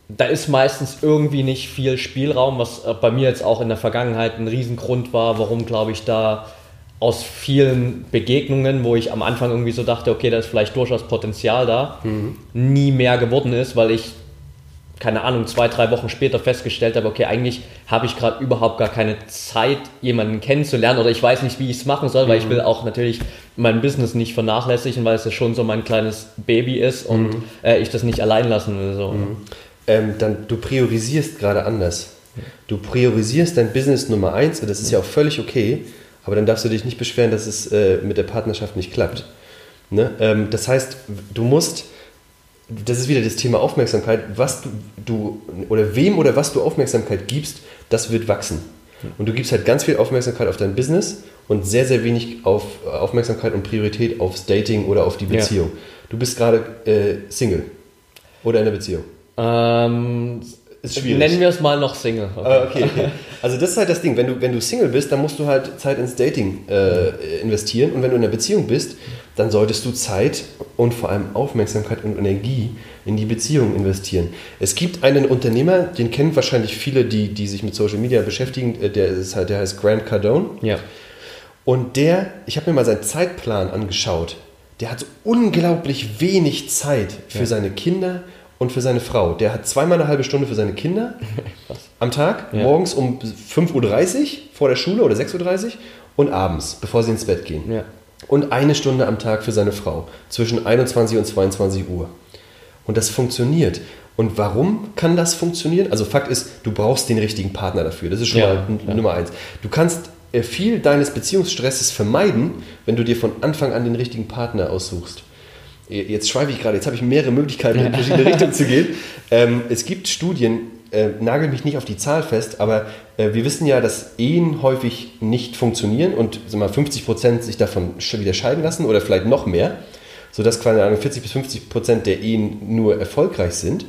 Da ist meistens irgendwie nicht viel Spielraum, was äh, bei mir jetzt auch in der Vergangenheit ein Riesengrund war, warum, glaube ich, da aus vielen Begegnungen, wo ich am Anfang irgendwie so dachte, okay, da ist vielleicht durchaus Potenzial da, mhm. nie mehr geworden ist, weil ich keine Ahnung, zwei, drei Wochen später festgestellt habe, okay, eigentlich habe ich gerade überhaupt gar keine Zeit, jemanden kennenzulernen oder ich weiß nicht, wie ich es machen soll, weil ich mhm. will auch natürlich mein Business nicht vernachlässigen, weil es ja schon so mein kleines Baby ist und mhm. äh, ich das nicht allein lassen will. So. Mhm. Ähm, dann, du priorisierst gerade anders. Du priorisierst dein Business Nummer eins und das ist ja auch völlig okay, aber dann darfst du dich nicht beschweren, dass es äh, mit der Partnerschaft nicht klappt. Ne? Ähm, das heißt, du musst das ist wieder das Thema Aufmerksamkeit, was du, du oder wem oder was du Aufmerksamkeit gibst, das wird wachsen. Und du gibst halt ganz viel Aufmerksamkeit auf dein Business und sehr, sehr wenig auf Aufmerksamkeit und Priorität aufs Dating oder auf die Beziehung. Ja. Du bist gerade äh, Single oder in der Beziehung. Ähm, ist schwierig. Nennen wir es mal noch Single. Okay. Ah, okay, okay. Also das ist halt das Ding. Wenn du, wenn du Single bist, dann musst du halt Zeit ins Dating äh, investieren. Und wenn du in einer Beziehung bist, dann solltest du Zeit und vor allem Aufmerksamkeit und Energie in die Beziehung investieren. Es gibt einen Unternehmer, den kennen wahrscheinlich viele, die, die sich mit Social Media beschäftigen, äh, der, ist halt, der heißt Grant Cardone. Ja. Und der, ich habe mir mal seinen Zeitplan angeschaut, der hat so unglaublich wenig Zeit für ja. seine Kinder und für seine Frau. Der hat zweimal eine halbe Stunde für seine Kinder am Tag, ja. morgens um 5.30 Uhr vor der Schule oder 6.30 Uhr und abends, bevor sie ins Bett gehen. Ja und eine Stunde am Tag für seine Frau zwischen 21 und 22 Uhr. Und das funktioniert. Und warum kann das funktionieren? Also Fakt ist, du brauchst den richtigen Partner dafür. Das ist schon ja, mal ja. Nummer eins. Du kannst äh, viel deines Beziehungsstresses vermeiden, wenn du dir von Anfang an den richtigen Partner aussuchst. Jetzt schweife ich gerade, jetzt habe ich mehrere Möglichkeiten, in verschiedene Richtungen zu gehen. Ähm, es gibt Studien, äh, nagel mich nicht auf die Zahl fest, aber äh, wir wissen ja, dass Ehen häufig nicht funktionieren und sagen wir, 50 Prozent sich davon wieder scheiden lassen oder vielleicht noch mehr, sodass quasi 40 bis 50 Prozent der Ehen nur erfolgreich sind.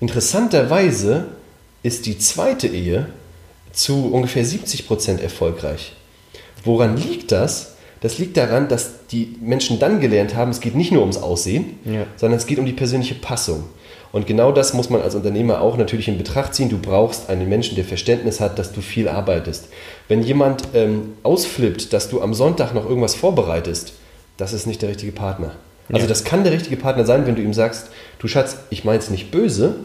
Interessanterweise ist die zweite Ehe zu ungefähr 70 Prozent erfolgreich. Woran liegt das? Das liegt daran, dass die Menschen dann gelernt haben, es geht nicht nur ums Aussehen, ja. sondern es geht um die persönliche Passung. Und genau das muss man als Unternehmer auch natürlich in Betracht ziehen. Du brauchst einen Menschen, der Verständnis hat, dass du viel arbeitest. Wenn jemand ähm, ausflippt, dass du am Sonntag noch irgendwas vorbereitest, das ist nicht der richtige Partner. Also ja. das kann der richtige Partner sein, wenn du ihm sagst, du Schatz, ich meine es nicht böse,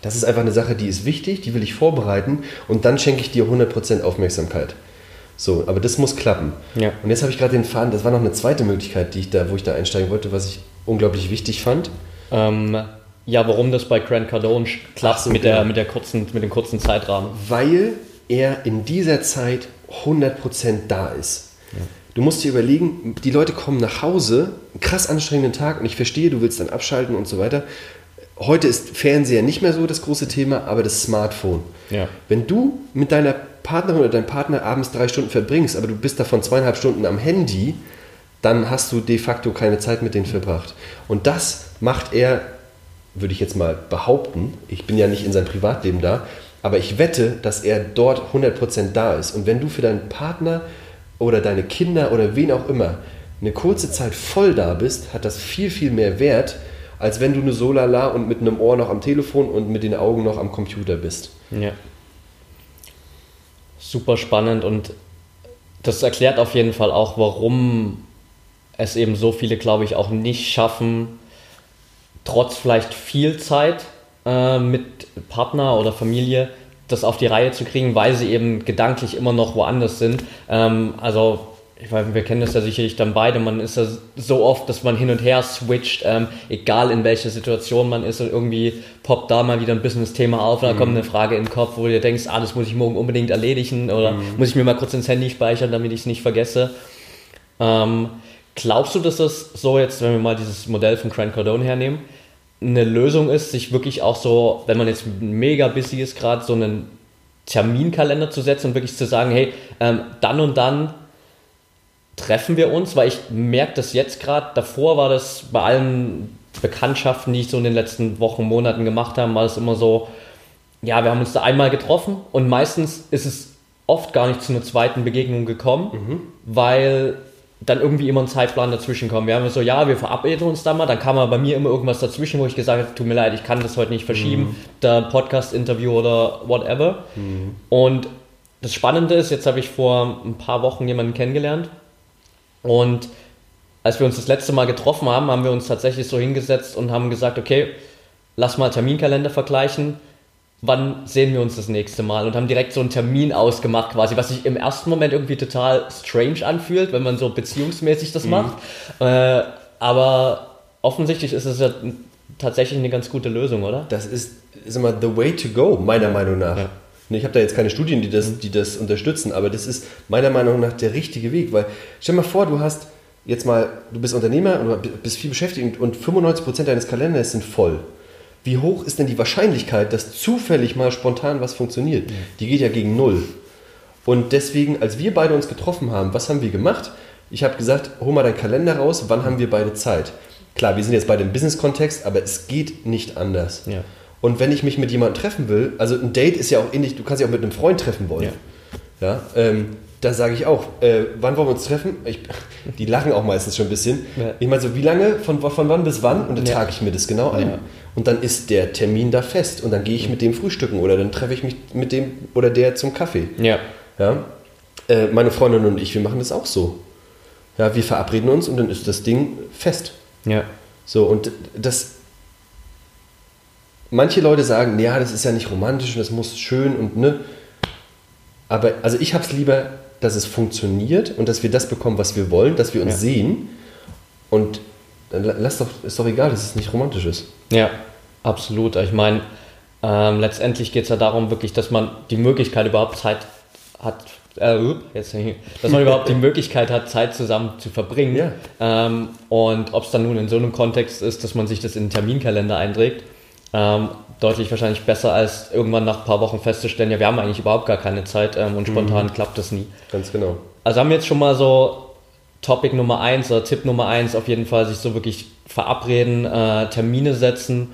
das ist einfach eine Sache, die ist wichtig, die will ich vorbereiten und dann schenke ich dir 100% Aufmerksamkeit. So, aber das muss klappen. Ja. Und jetzt habe ich gerade den Faden, das war noch eine zweite Möglichkeit, die ich da, wo ich da einsteigen wollte, was ich unglaublich wichtig fand. Ähm, ja, warum das bei Grant Cardone klappt so, mit, genau. der, mit, der kurzen, mit dem kurzen Zeitrahmen. Weil er in dieser Zeit 100% da ist. Ja. Du musst dir überlegen, die Leute kommen nach Hause, einen krass anstrengenden Tag und ich verstehe, du willst dann abschalten und so weiter. Heute ist Fernseher nicht mehr so das große Thema, aber das Smartphone. Ja. Wenn du mit deiner Partnerin oder deinem Partner abends drei Stunden verbringst, aber du bist davon zweieinhalb Stunden am Handy, dann hast du de facto keine Zeit mit denen verbracht. Und das macht er würde ich jetzt mal behaupten, ich bin ja nicht in seinem Privatleben da, aber ich wette, dass er dort 100% da ist. Und wenn du für deinen Partner oder deine Kinder oder wen auch immer eine kurze Zeit voll da bist, hat das viel, viel mehr Wert, als wenn du nur so lala und mit einem Ohr noch am Telefon und mit den Augen noch am Computer bist. Ja. Super spannend und das erklärt auf jeden Fall auch, warum es eben so viele, glaube ich, auch nicht schaffen, trotz vielleicht viel Zeit äh, mit Partner oder Familie das auf die Reihe zu kriegen, weil sie eben gedanklich immer noch woanders sind. Ähm, also ich weiß, wir kennen das ja sicherlich dann beide, man ist ja so oft, dass man hin und her switcht, ähm, egal in welcher Situation man ist und irgendwie poppt da mal wieder ein Business-Thema auf und da mhm. kommt eine Frage in den Kopf, wo du denkst, ah, das muss ich morgen unbedingt erledigen oder mhm. muss ich mir mal kurz ins Handy speichern, damit ich es nicht vergesse. Ähm, Glaubst du, dass das so jetzt, wenn wir mal dieses Modell von Grant Cardone hernehmen, eine Lösung ist, sich wirklich auch so, wenn man jetzt mega busy ist, gerade so einen Terminkalender zu setzen und wirklich zu sagen, hey, ähm, dann und dann treffen wir uns, weil ich merke das jetzt gerade, davor war das bei allen Bekanntschaften, die ich so in den letzten Wochen, Monaten gemacht habe, war es immer so, ja, wir haben uns da einmal getroffen und meistens ist es oft gar nicht zu einer zweiten Begegnung gekommen, mhm. weil dann irgendwie immer ein Zeitplan dazwischen kommt. Wir haben so, ja, wir verabreden uns da mal, dann kam aber bei mir immer irgendwas dazwischen, wo ich gesagt habe, tut mir leid, ich kann das heute nicht verschieben, mhm. der Podcast-Interview oder whatever. Mhm. Und das Spannende ist, jetzt habe ich vor ein paar Wochen jemanden kennengelernt und als wir uns das letzte Mal getroffen haben, haben wir uns tatsächlich so hingesetzt und haben gesagt, okay, lass mal Terminkalender vergleichen wann sehen wir uns das nächste Mal und haben direkt so einen Termin ausgemacht quasi, was sich im ersten Moment irgendwie total strange anfühlt, wenn man so beziehungsmäßig das mhm. macht. Äh, aber offensichtlich ist es ja tatsächlich eine ganz gute Lösung, oder? Das ist, ist immer the way to go, meiner Meinung nach. Ja. Ich habe da jetzt keine Studien, die das, mhm. die das unterstützen, aber das ist meiner Meinung nach der richtige Weg, weil stell dir mal vor, du hast jetzt mal, du bist Unternehmer und bist viel beschäftigt und 95% deines Kalenders sind voll wie hoch ist denn die Wahrscheinlichkeit, dass zufällig mal spontan was funktioniert? Die geht ja gegen null. Und deswegen, als wir beide uns getroffen haben, was haben wir gemacht? Ich habe gesagt, hol mal deinen Kalender raus, wann haben wir beide Zeit? Klar, wir sind jetzt beide im Business-Kontext, aber es geht nicht anders. Ja. Und wenn ich mich mit jemandem treffen will, also ein Date ist ja auch ähnlich, du kannst dich auch mit einem Freund treffen wollen. Ja. ja ähm, da sage ich auch, äh, wann wollen wir uns treffen? Ich, die lachen auch meistens schon ein bisschen. Ja. Ich meine so, wie lange, von, von wann bis wann? Und dann ja. trage ich mir das genau ein. Und dann ist der Termin da fest. Und dann gehe ich mit dem frühstücken oder dann treffe ich mich mit dem oder der zum Kaffee. Ja. ja? Äh, meine Freundin und ich, wir machen das auch so. Ja, wir verabreden uns und dann ist das Ding fest. Ja. So, und das. Manche Leute sagen, ja, das ist ja nicht romantisch und das muss schön und ne. Aber also ich habe es lieber dass es funktioniert und dass wir das bekommen, was wir wollen, dass wir uns ja. sehen. Und lass doch, ist doch egal, dass es nicht romantisch ist. Ja, absolut. Ich meine, ähm, letztendlich geht es ja darum, wirklich, dass man die Möglichkeit überhaupt Zeit hat, äh, jetzt, dass man überhaupt die Möglichkeit hat, Zeit zusammen zu verbringen. Ja. Ähm, und ob es dann nun in so einem Kontext ist, dass man sich das in den Terminkalender einträgt ähm, deutlich wahrscheinlich besser, als irgendwann nach ein paar Wochen festzustellen, ja, wir haben eigentlich überhaupt gar keine Zeit ähm, und spontan mhm. klappt das nie. Ganz genau. Also haben wir jetzt schon mal so Topic Nummer eins oder Tipp Nummer eins auf jeden Fall sich so wirklich verabreden, äh, Termine setzen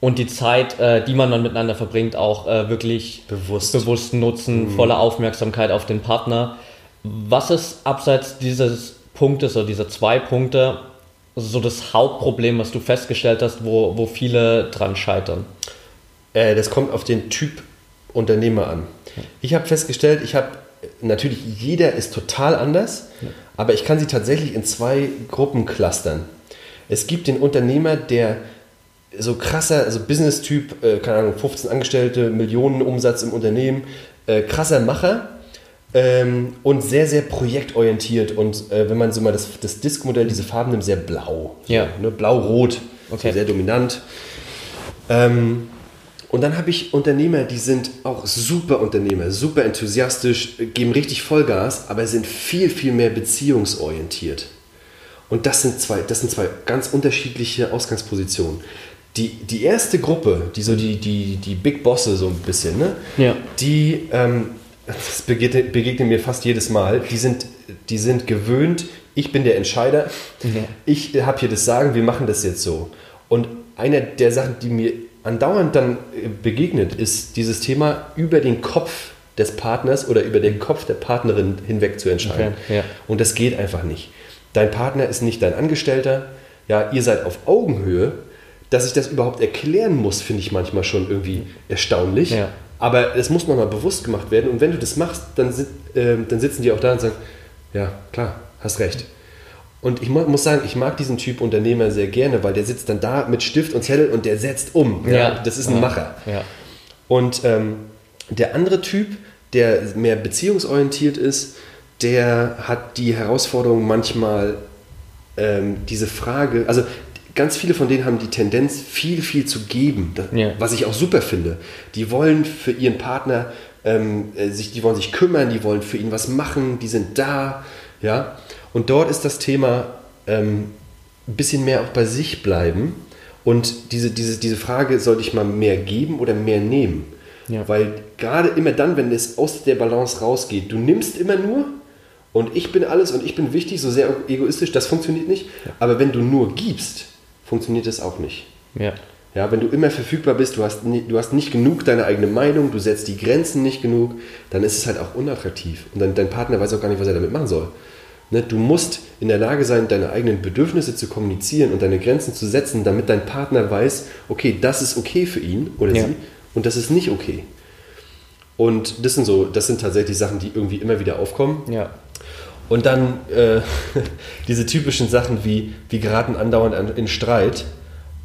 und die Zeit, äh, die man dann miteinander verbringt, auch äh, wirklich bewusst, bewusst nutzen, mhm. volle Aufmerksamkeit auf den Partner. Was ist abseits dieses Punktes oder dieser zwei Punkte so das Hauptproblem, was du festgestellt hast, wo, wo viele dran scheitern? Äh, das kommt auf den Typ Unternehmer an. Ich habe festgestellt, ich habe natürlich jeder ist total anders, ja. aber ich kann sie tatsächlich in zwei Gruppen clustern. Es gibt den Unternehmer, der so krasser, also Business-Typ, äh, keine Ahnung, 15 Angestellte, Millionen Umsatz im Unternehmen, äh, krasser Macher, ähm, und sehr, sehr projektorientiert. Und äh, wenn man so mal das, das Disk-Modell, diese Farben nimmt, sehr blau. So, ja. Ne, Blau-Rot, okay. so sehr dominant. Ähm, und dann habe ich Unternehmer, die sind auch super Unternehmer, super enthusiastisch, geben richtig Vollgas, aber sind viel, viel mehr beziehungsorientiert. Und das sind zwei, das sind zwei ganz unterschiedliche Ausgangspositionen. Die, die erste Gruppe, die so die, die, die Big Bosse so ein bisschen, ne? Ja. die ähm, das begegnet, begegnet, mir fast jedes Mal, die sind, die sind gewöhnt, ich bin der Entscheider, mhm. ich habe hier das Sagen, wir machen das jetzt so. Und eine der Sachen, die mir andauernd dann äh, begegnet, ist dieses Thema über den Kopf des Partners oder über den Kopf der Partnerin hinweg zu entscheiden. Okay, ja. Und das geht einfach nicht. Dein Partner ist nicht dein Angestellter, ja, ihr seid auf Augenhöhe. Dass ich das überhaupt erklären muss, finde ich manchmal schon irgendwie erstaunlich. Ja. Aber es muss nochmal bewusst gemacht werden. Und wenn du das machst, dann, äh, dann sitzen die auch da und sagen, ja, klar, hast recht. Und ich muss sagen, ich mag diesen Typ Unternehmer sehr gerne, weil der sitzt dann da mit Stift und Zettel und der setzt um. Ja. ja das ist ein Macher. Ja. Und ähm, der andere Typ, der mehr beziehungsorientiert ist, der hat die Herausforderung manchmal ähm, diese Frage, also ganz viele von denen haben die Tendenz, viel, viel zu geben, ja. was ich auch super finde. Die wollen für ihren Partner ähm, äh, sich, die wollen sich kümmern, die wollen für ihn was machen, die sind da, ja. Und dort ist das Thema ähm, ein bisschen mehr auch bei sich bleiben und diese, diese, diese Frage, sollte ich mal mehr geben oder mehr nehmen? Ja. Weil gerade immer dann, wenn es aus der Balance rausgeht, du nimmst immer nur und ich bin alles und ich bin wichtig, so sehr egoistisch, das funktioniert nicht. Ja. Aber wenn du nur gibst, funktioniert das auch nicht. Ja. Ja, wenn du immer verfügbar bist, du hast, du hast nicht genug deine eigene Meinung, du setzt die Grenzen nicht genug, dann ist es halt auch unattraktiv. Und dann, dein Partner weiß auch gar nicht, was er damit machen soll. Ne, du musst in der Lage sein, deine eigenen Bedürfnisse zu kommunizieren und deine Grenzen zu setzen, damit dein Partner weiß, okay, das ist okay für ihn oder ja. sie und das ist nicht okay. Und das sind so, das sind tatsächlich Sachen, die irgendwie immer wieder aufkommen. Ja. Und dann äh, diese typischen Sachen wie, wir geraten andauernd in Streit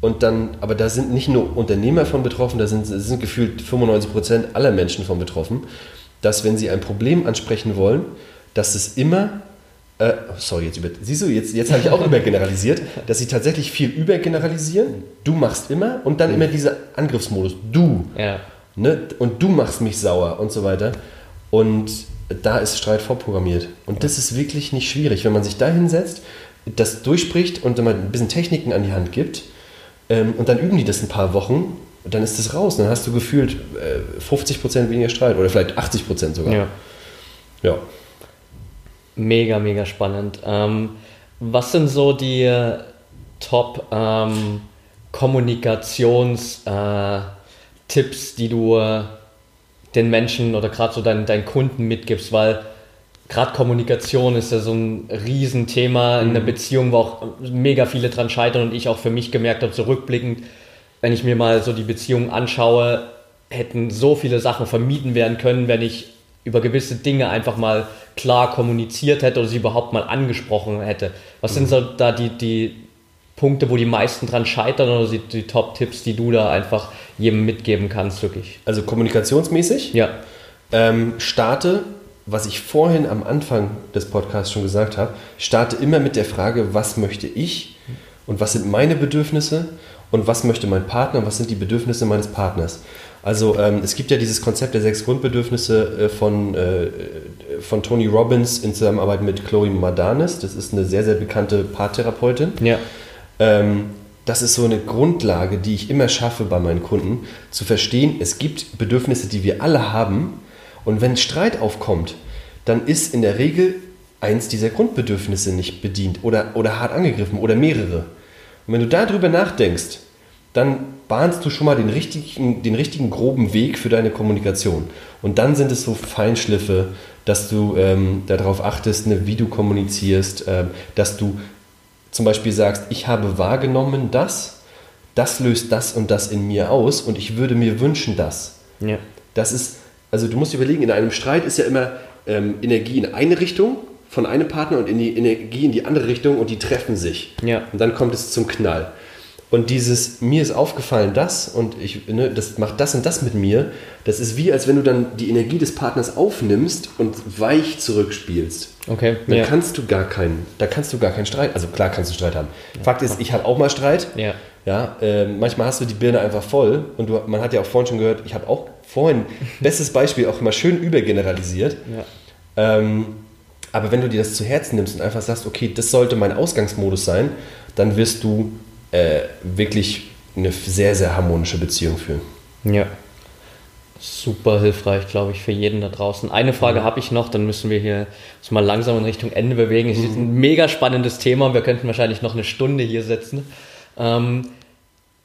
und dann, aber da sind nicht nur Unternehmer von betroffen, da sind, sind gefühlt 95 Prozent aller Menschen von betroffen, dass wenn sie ein Problem ansprechen wollen, dass es immer, äh, sorry, jetzt, über, siehst du, jetzt, jetzt habe ich auch übergeneralisiert, dass sie tatsächlich viel übergeneralisieren. Du machst immer und dann immer dieser Angriffsmodus. Du. Ja. Ne? Und du machst mich sauer und so weiter. Und da ist Streit vorprogrammiert. Und das ist wirklich nicht schwierig, wenn man sich da hinsetzt, das durchspricht und dann mal ein bisschen Techniken an die Hand gibt ähm, und dann üben die das ein paar Wochen dann ist das raus. Dann hast du gefühlt äh, 50% weniger Streit oder vielleicht 80% sogar. Ja. ja. Mega, mega spannend. Ähm, was sind so die Top ähm, Kommunikations äh, die du äh, den Menschen oder gerade so deinen, deinen Kunden mitgibst? Weil gerade Kommunikation ist ja so ein Riesenthema in der mhm. Beziehung, wo auch mega viele dran scheitern und ich auch für mich gemerkt habe, zurückblickend, wenn ich mir mal so die Beziehung anschaue, hätten so viele Sachen vermieden werden können, wenn ich über gewisse Dinge einfach mal klar kommuniziert hätte oder sie überhaupt mal angesprochen hätte. Was sind mhm. so da die, die Punkte, wo die meisten dran scheitern oder die, die Top-Tipps, die du da einfach jedem mitgeben kannst, wirklich? Also kommunikationsmäßig? Ja. Ähm, starte was ich vorhin am Anfang des Podcasts schon gesagt habe, starte immer mit der Frage, was möchte ich und was sind meine Bedürfnisse und was möchte mein Partner und was sind die Bedürfnisse meines Partners. Also ähm, es gibt ja dieses Konzept der sechs Grundbedürfnisse äh, von, äh, von Tony Robbins in Zusammenarbeit mit Chloe Madanes. Das ist eine sehr, sehr bekannte Paartherapeutin. Ja. Ähm, das ist so eine Grundlage, die ich immer schaffe bei meinen Kunden, zu verstehen, es gibt Bedürfnisse, die wir alle haben, und wenn Streit aufkommt, dann ist in der Regel eins dieser Grundbedürfnisse nicht bedient oder, oder hart angegriffen oder mehrere. Und wenn du darüber nachdenkst, dann bahnst du schon mal den richtigen, den richtigen groben Weg für deine Kommunikation. Und dann sind es so Feinschliffe, dass du ähm, darauf achtest, ne, wie du kommunizierst, äh, dass du zum Beispiel sagst, ich habe wahrgenommen das, das löst das und das in mir aus und ich würde mir wünschen das. Ja. Das ist also du musst überlegen, in einem Streit ist ja immer ähm, Energie in eine Richtung von einem Partner und in die Energie in die andere Richtung und die treffen sich. Ja. Und dann kommt es zum Knall. Und dieses, mir ist aufgefallen das und ich, ne, das macht das und das mit mir, das ist wie, als wenn du dann die Energie des Partners aufnimmst und weich zurückspielst. Okay. Dann ja. kannst du gar keinen, da kannst du gar keinen Streit, also klar kannst du Streit haben. Ja. Fakt ist, ich habe auch mal Streit. Ja. Ja, äh, manchmal hast du die Birne einfach voll und du, man hat ja auch vorhin schon gehört, ich habe auch vorhin, bestes Beispiel, auch immer schön übergeneralisiert. Ja. Ähm, aber wenn du dir das zu Herzen nimmst und einfach sagst, okay, das sollte mein Ausgangsmodus sein, dann wirst du äh, wirklich eine sehr, sehr harmonische Beziehung führen. Ja. Super hilfreich, glaube ich, für jeden da draußen. Eine Frage mhm. habe ich noch, dann müssen wir hier uns mal langsam in Richtung Ende bewegen. Es ist ein mhm. mega spannendes Thema. Wir könnten wahrscheinlich noch eine Stunde hier sitzen. Ähm,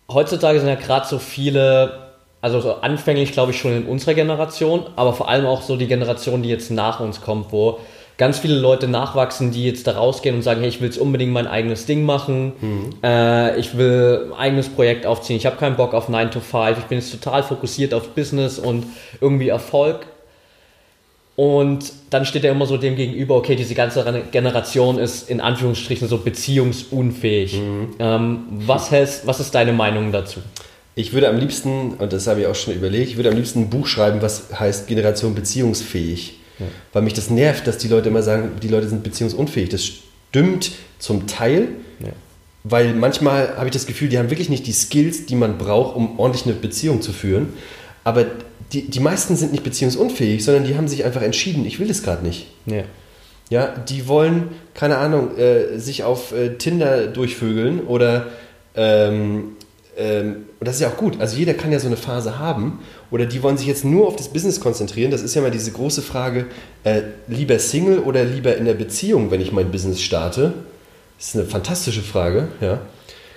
heutzutage sind ja gerade so viele also so anfänglich glaube ich schon in unserer Generation, aber vor allem auch so die Generation, die jetzt nach uns kommt, wo ganz viele Leute nachwachsen, die jetzt da rausgehen und sagen, hey, ich will jetzt unbedingt mein eigenes Ding machen, mhm. äh, ich will ein eigenes Projekt aufziehen, ich habe keinen Bock auf 9 to 5, ich bin jetzt total fokussiert auf Business und irgendwie Erfolg. Und dann steht er immer so dem gegenüber, okay, diese ganze Generation ist in Anführungsstrichen so beziehungsunfähig. Mhm. Ähm, was, heißt, was ist deine Meinung dazu? Ich würde am liebsten, und das habe ich auch schon überlegt, ich würde am liebsten ein Buch schreiben, was heißt Generation beziehungsfähig. Ja. Weil mich das nervt, dass die Leute immer sagen, die Leute sind beziehungsunfähig. Das stimmt zum Teil, ja. weil manchmal habe ich das Gefühl, die haben wirklich nicht die Skills, die man braucht, um ordentlich eine Beziehung zu führen. Aber die, die meisten sind nicht beziehungsunfähig, sondern die haben sich einfach entschieden, ich will das gerade nicht. Ja. Ja, die wollen, keine Ahnung, äh, sich auf äh, Tinder durchvögeln oder ähm, ähm, und das ist ja auch gut. Also jeder kann ja so eine Phase haben. Oder die wollen sich jetzt nur auf das Business konzentrieren. Das ist ja mal diese große Frage, äh, lieber Single oder lieber in der Beziehung, wenn ich mein Business starte. Das ist eine fantastische Frage, ja.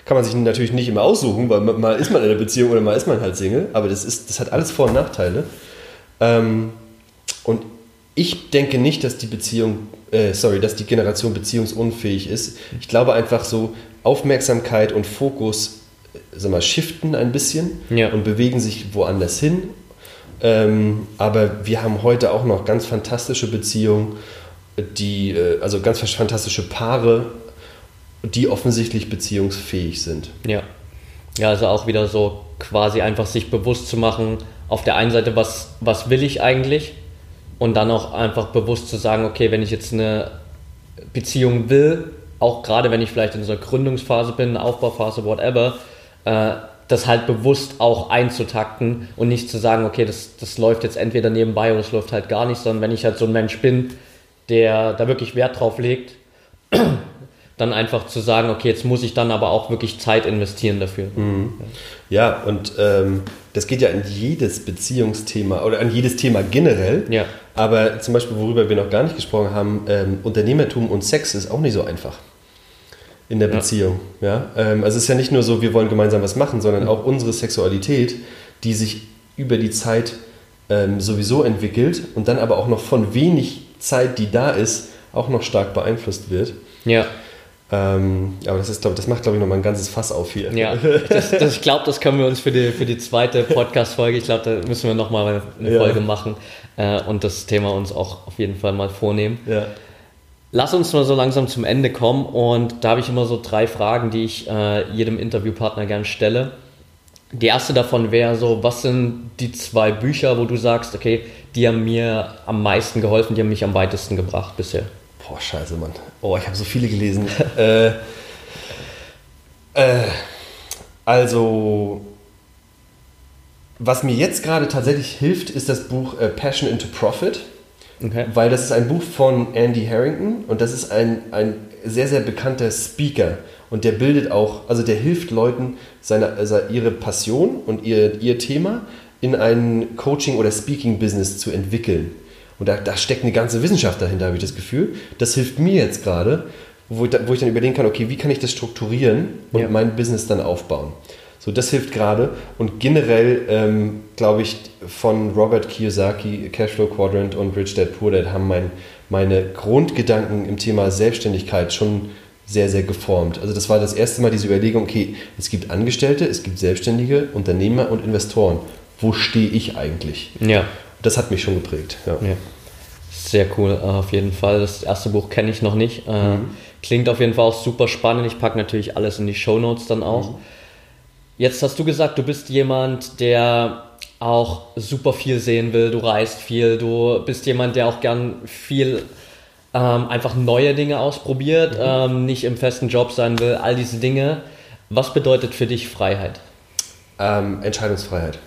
Kann man sich natürlich nicht immer aussuchen, weil mal ist man in der Beziehung oder mal ist man halt Single. Aber das, ist, das hat alles Vor- und Nachteile. Ähm, und ich denke nicht, dass die Beziehung, äh, sorry, dass die Generation beziehungsunfähig ist. Ich glaube einfach so, Aufmerksamkeit und Fokus sag mal, shiften ein bisschen ja. und bewegen sich woanders hin. Ähm, aber wir haben heute auch noch ganz fantastische Beziehungen, die, äh, also ganz fantastische Paare, die offensichtlich beziehungsfähig sind. Ja. Ja, also auch wieder so quasi einfach sich bewusst zu machen, auf der einen Seite, was, was will ich eigentlich? Und dann auch einfach bewusst zu sagen, okay, wenn ich jetzt eine Beziehung will, auch gerade wenn ich vielleicht in so einer Gründungsphase bin, Aufbauphase, whatever, äh, das halt bewusst auch einzutakten und nicht zu sagen, okay, das, das läuft jetzt entweder nebenbei oder es läuft halt gar nicht, sondern wenn ich halt so ein Mensch bin, der da wirklich Wert drauf legt, dann einfach zu sagen, okay, jetzt muss ich dann aber auch wirklich Zeit investieren dafür. Mhm. Ja, und ähm, das geht ja an jedes Beziehungsthema oder an jedes Thema generell. Ja. Aber zum Beispiel, worüber wir noch gar nicht gesprochen haben, ähm, Unternehmertum und Sex ist auch nicht so einfach in der Beziehung. Ja? Ähm, also es ist ja nicht nur so, wir wollen gemeinsam was machen, sondern auch unsere Sexualität, die sich über die Zeit ähm, sowieso entwickelt und dann aber auch noch von wenig Zeit, die da ist, auch noch stark beeinflusst wird. Ja. Ähm, aber das, ist, glaub, das macht, glaube ich, nochmal ein ganzes Fass auf hier. Ja, das, das, ich glaube, das können wir uns für die, für die zweite Podcast-Folge, ich glaube, da müssen wir nochmal eine Folge ja. machen äh, und das Thema uns auch auf jeden Fall mal vornehmen. Ja. Lass uns mal so langsam zum Ende kommen und da habe ich immer so drei Fragen, die ich äh, jedem Interviewpartner gern stelle. Die erste davon wäre so, was sind die zwei Bücher, wo du sagst, okay, die haben mir am meisten geholfen, die haben mich am weitesten gebracht bisher? Boah, scheiße, Mann. Oh, ich habe so viele gelesen. äh, äh, also, was mir jetzt gerade tatsächlich hilft, ist das Buch äh, Passion into Profit. Okay. Weil das ist ein Buch von Andy Harrington und das ist ein, ein sehr, sehr bekannter Speaker. Und der bildet auch, also der hilft Leuten, seine, also ihre Passion und ihr, ihr Thema in ein Coaching- oder Speaking-Business zu entwickeln. Und da, da steckt eine ganze Wissenschaft dahinter, habe ich das Gefühl. Das hilft mir jetzt gerade, wo, wo ich dann überlegen kann, okay, wie kann ich das strukturieren und ja. mein Business dann aufbauen. So, das hilft gerade. Und generell, ähm, glaube ich, von Robert Kiyosaki, Cashflow Quadrant und Rich Dad Poor Dad haben mein, meine Grundgedanken im Thema Selbstständigkeit schon sehr, sehr geformt. Also das war das erste Mal diese Überlegung, okay, es gibt Angestellte, es gibt Selbstständige, Unternehmer und Investoren. Wo stehe ich eigentlich? Ja. Das hat mich schon geprägt. Ja. ja. Sehr cool, äh, auf jeden Fall. Das erste Buch kenne ich noch nicht. Äh, mhm. Klingt auf jeden Fall auch super spannend. Ich packe natürlich alles in die Show Notes dann auch. Mhm. Jetzt hast du gesagt, du bist jemand, der auch super viel sehen will, du reist viel, du bist jemand, der auch gern viel ähm, einfach neue Dinge ausprobiert, mhm. ähm, nicht im festen Job sein will, all diese Dinge. Was bedeutet für dich Freiheit? Ähm, Entscheidungsfreiheit.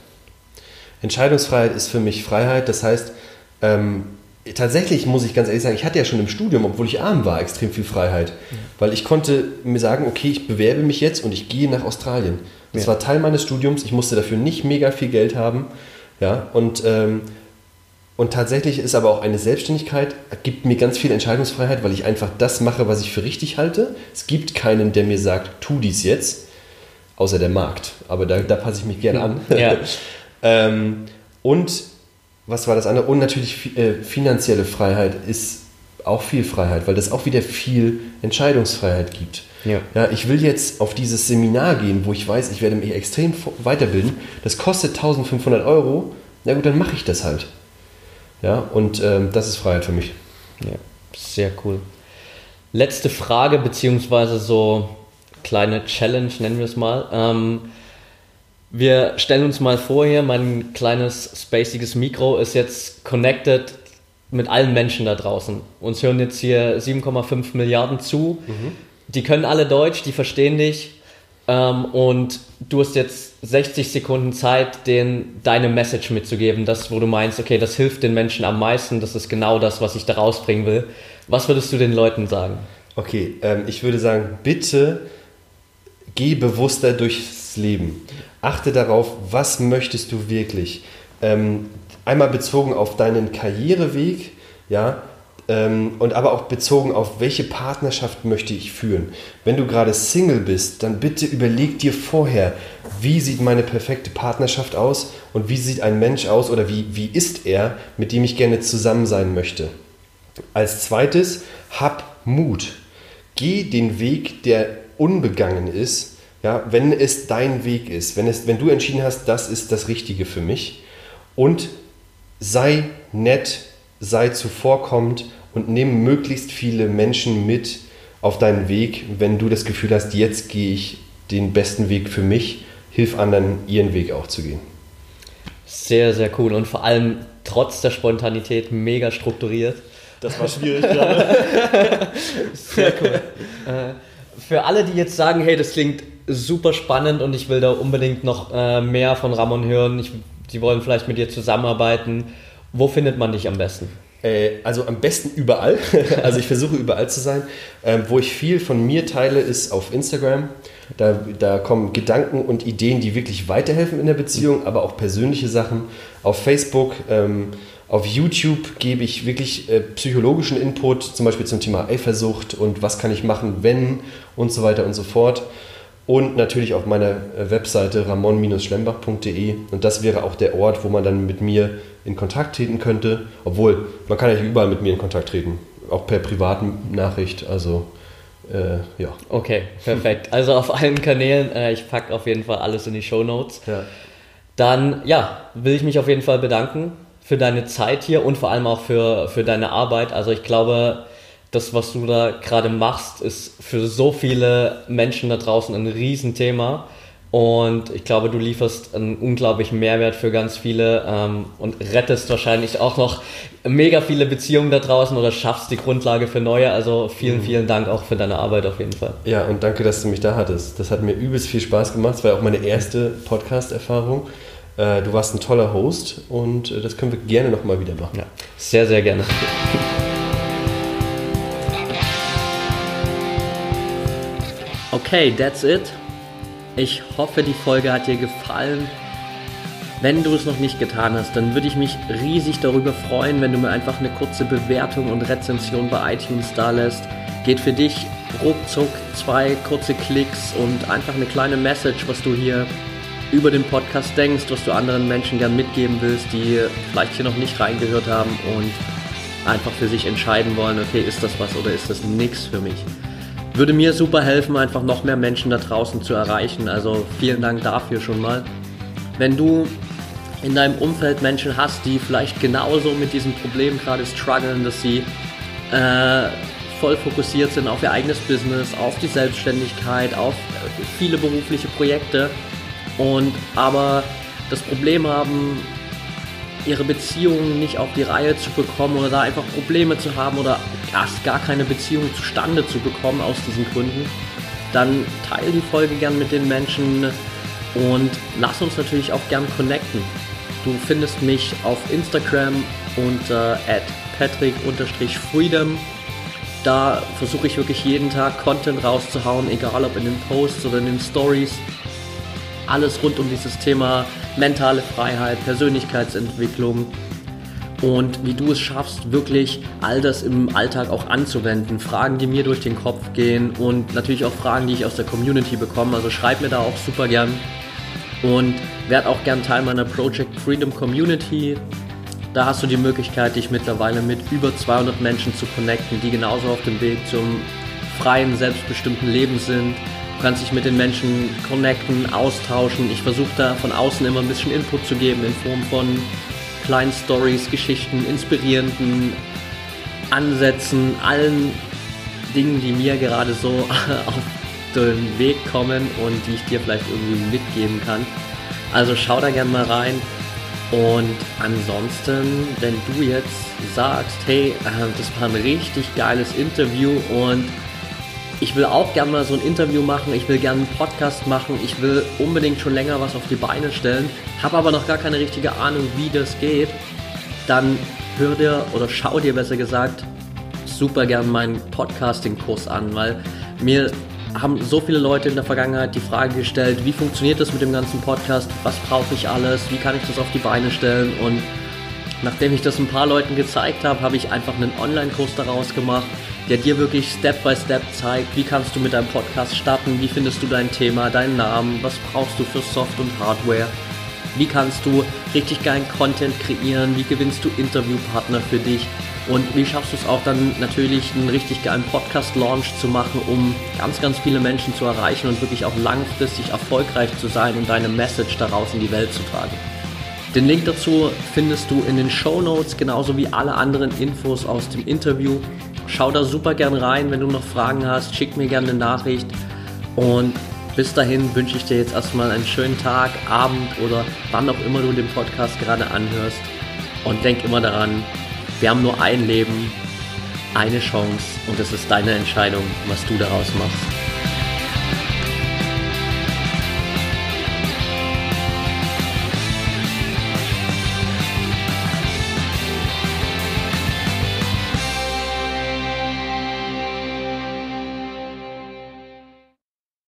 Entscheidungsfreiheit ist für mich Freiheit, das heißt, ähm, tatsächlich muss ich ganz ehrlich sagen, ich hatte ja schon im Studium, obwohl ich arm war, extrem viel Freiheit, mhm. weil ich konnte mir sagen, okay, ich bewerbe mich jetzt und ich gehe nach Australien das ja. war Teil meines Studiums. Ich musste dafür nicht mega viel Geld haben. Ja, und, ähm, und tatsächlich ist aber auch eine Selbstständigkeit, gibt mir ganz viel Entscheidungsfreiheit, weil ich einfach das mache, was ich für richtig halte. Es gibt keinen, der mir sagt, tu dies jetzt, außer der Markt. Aber da, da passe ich mich gerne an. Ja. ähm, und was war das andere? Und natürlich äh, finanzielle Freiheit ist auch viel Freiheit, weil das auch wieder viel Entscheidungsfreiheit gibt. Ja. ja. Ich will jetzt auf dieses Seminar gehen, wo ich weiß, ich werde mich extrem weiterbilden. Das kostet 1500 Euro. Na gut, dann mache ich das halt. Ja, und ähm, das ist Freiheit für mich. Ja, sehr cool. Letzte Frage, beziehungsweise so kleine Challenge, nennen wir es mal. Ähm, wir stellen uns mal vor hier, mein kleines spaciges Mikro ist jetzt connected mit allen Menschen da draußen. Uns hören jetzt hier 7,5 Milliarden zu. Mhm die können alle Deutsch, die verstehen dich. Ähm, und du hast jetzt 60 Sekunden Zeit, denen deine Message mitzugeben, das, wo du meinst, okay, das hilft den Menschen am meisten, das ist genau das, was ich da rausbringen will. Was würdest du den Leuten sagen? Okay, ähm, ich würde sagen, bitte geh bewusster durchs Leben. Achte darauf, was möchtest du wirklich. Ähm, einmal bezogen auf deinen Karriereweg, ja, ähm, und aber auch bezogen auf, welche Partnerschaft möchte ich führen. Wenn du gerade Single bist, dann bitte überleg dir vorher, wie sieht meine perfekte Partnerschaft aus und wie sieht ein Mensch aus oder wie, wie ist er, mit dem ich gerne zusammen sein möchte. Als zweites, hab Mut. Geh den Weg, der unbegangen ist, ja, wenn es dein Weg ist, wenn, es, wenn du entschieden hast, das ist das Richtige für mich. Und sei nett, sei zuvorkommend und nimm möglichst viele Menschen mit auf deinen Weg, wenn du das Gefühl hast, jetzt gehe ich den besten Weg für mich, hilf anderen, ihren Weg auch zu gehen. Sehr, sehr cool und vor allem trotz der Spontanität mega strukturiert. Das war schwierig gerade. sehr cool. Äh, für alle, die jetzt sagen, hey, das klingt super spannend und ich will da unbedingt noch äh, mehr von Ramon hören, ich, die wollen vielleicht mit dir zusammenarbeiten, wo findet man dich am besten? Äh, also am besten überall. also ich versuche überall zu sein. Ähm, wo ich viel von mir teile, ist auf Instagram. Da, da kommen Gedanken und Ideen, die wirklich weiterhelfen in der Beziehung, aber auch persönliche Sachen. Auf Facebook, ähm, auf YouTube gebe ich wirklich äh, psychologischen Input, zum Beispiel zum Thema Eifersucht und was kann ich machen, wenn und so weiter und so fort. Und natürlich auf meiner äh, Webseite ramon-schlembach.de. Und das wäre auch der Ort, wo man dann mit mir in Kontakt treten könnte. Obwohl, man kann ja überall mit mir in Kontakt treten. Auch per privaten Nachricht. Also, äh, ja. Okay, perfekt. Also auf allen Kanälen. Äh, ich packe auf jeden Fall alles in die Show Notes. Ja. Dann, ja, will ich mich auf jeden Fall bedanken für deine Zeit hier und vor allem auch für, für deine Arbeit. Also ich glaube, das, was du da gerade machst, ist für so viele Menschen da draußen ein Riesenthema. Und ich glaube, du lieferst einen unglaublichen Mehrwert für ganz viele ähm, und rettest wahrscheinlich auch noch mega viele Beziehungen da draußen oder schaffst die Grundlage für neue. Also vielen, mhm. vielen Dank auch für deine Arbeit auf jeden Fall. Ja, und danke, dass du mich da hattest. Das hat mir übelst viel Spaß gemacht. Es war auch meine erste Podcast-Erfahrung. Äh, du warst ein toller Host und äh, das können wir gerne nochmal wieder machen. Ja, sehr, sehr gerne. Okay, that's it. Ich hoffe, die Folge hat dir gefallen. Wenn du es noch nicht getan hast, dann würde ich mich riesig darüber freuen, wenn du mir einfach eine kurze Bewertung und Rezension bei iTunes da lässt. Geht für dich ruckzuck zwei kurze Klicks und einfach eine kleine Message, was du hier über den Podcast denkst, was du anderen Menschen gern mitgeben willst, die vielleicht hier noch nicht reingehört haben und einfach für sich entscheiden wollen, okay, ist das was oder ist das nichts für mich. Würde mir super helfen, einfach noch mehr Menschen da draußen zu erreichen. Also vielen Dank dafür schon mal. Wenn du in deinem Umfeld Menschen hast, die vielleicht genauso mit diesem Problem gerade strugglen, dass sie äh, voll fokussiert sind auf ihr eigenes Business, auf die Selbstständigkeit, auf viele berufliche Projekte und aber das Problem haben, ihre Beziehungen nicht auf die Reihe zu bekommen oder da einfach Probleme zu haben oder erst gar keine Beziehung zustande zu bekommen aus diesen Gründen, dann teile die Folge gern mit den Menschen und lass uns natürlich auch gern connecten. Du findest mich auf Instagram unter patrick-freedom. Da versuche ich wirklich jeden Tag Content rauszuhauen, egal ob in den Posts oder in den Stories. Alles rund um dieses Thema mentale Freiheit, Persönlichkeitsentwicklung und wie du es schaffst, wirklich all das im Alltag auch anzuwenden. Fragen, die mir durch den Kopf gehen und natürlich auch Fragen, die ich aus der Community bekomme. Also schreib mir da auch super gern und werd auch gern Teil meiner Project Freedom Community. Da hast du die Möglichkeit, dich mittlerweile mit über 200 Menschen zu connecten, die genauso auf dem Weg zum freien, selbstbestimmten Leben sind kannst dich mit den Menschen connecten, austauschen. Ich versuche da von außen immer ein bisschen Input zu geben in Form von kleinen Stories, Geschichten, inspirierenden Ansätzen, allen Dingen, die mir gerade so auf den Weg kommen und die ich dir vielleicht irgendwie mitgeben kann. Also schau da gerne mal rein. Und ansonsten, wenn du jetzt sagst, hey, äh, das war ein richtig geiles Interview und ich will auch gerne mal so ein Interview machen, ich will gerne einen Podcast machen, ich will unbedingt schon länger was auf die Beine stellen, habe aber noch gar keine richtige Ahnung, wie das geht, dann hör dir oder schau dir besser gesagt super gern meinen Podcasting-Kurs an, weil mir haben so viele Leute in der Vergangenheit die Frage gestellt, wie funktioniert das mit dem ganzen Podcast, was brauche ich alles, wie kann ich das auf die Beine stellen? Und nachdem ich das ein paar Leuten gezeigt habe, habe ich einfach einen Online-Kurs daraus gemacht, der dir wirklich Step by Step zeigt, wie kannst du mit deinem Podcast starten, wie findest du dein Thema, deinen Namen, was brauchst du für Soft- und Hardware, wie kannst du richtig geilen Content kreieren, wie gewinnst du Interviewpartner für dich und wie schaffst du es auch dann natürlich einen richtig geilen Podcast-Launch zu machen, um ganz, ganz viele Menschen zu erreichen und wirklich auch langfristig erfolgreich zu sein und deine Message daraus in die Welt zu tragen. Den Link dazu findest du in den Show Notes, genauso wie alle anderen Infos aus dem Interview. Schau da super gern rein. Wenn du noch Fragen hast, schick mir gerne eine Nachricht. Und bis dahin wünsche ich dir jetzt erstmal einen schönen Tag, Abend oder wann auch immer du den Podcast gerade anhörst. Und denk immer daran, wir haben nur ein Leben, eine Chance und es ist deine Entscheidung, was du daraus machst.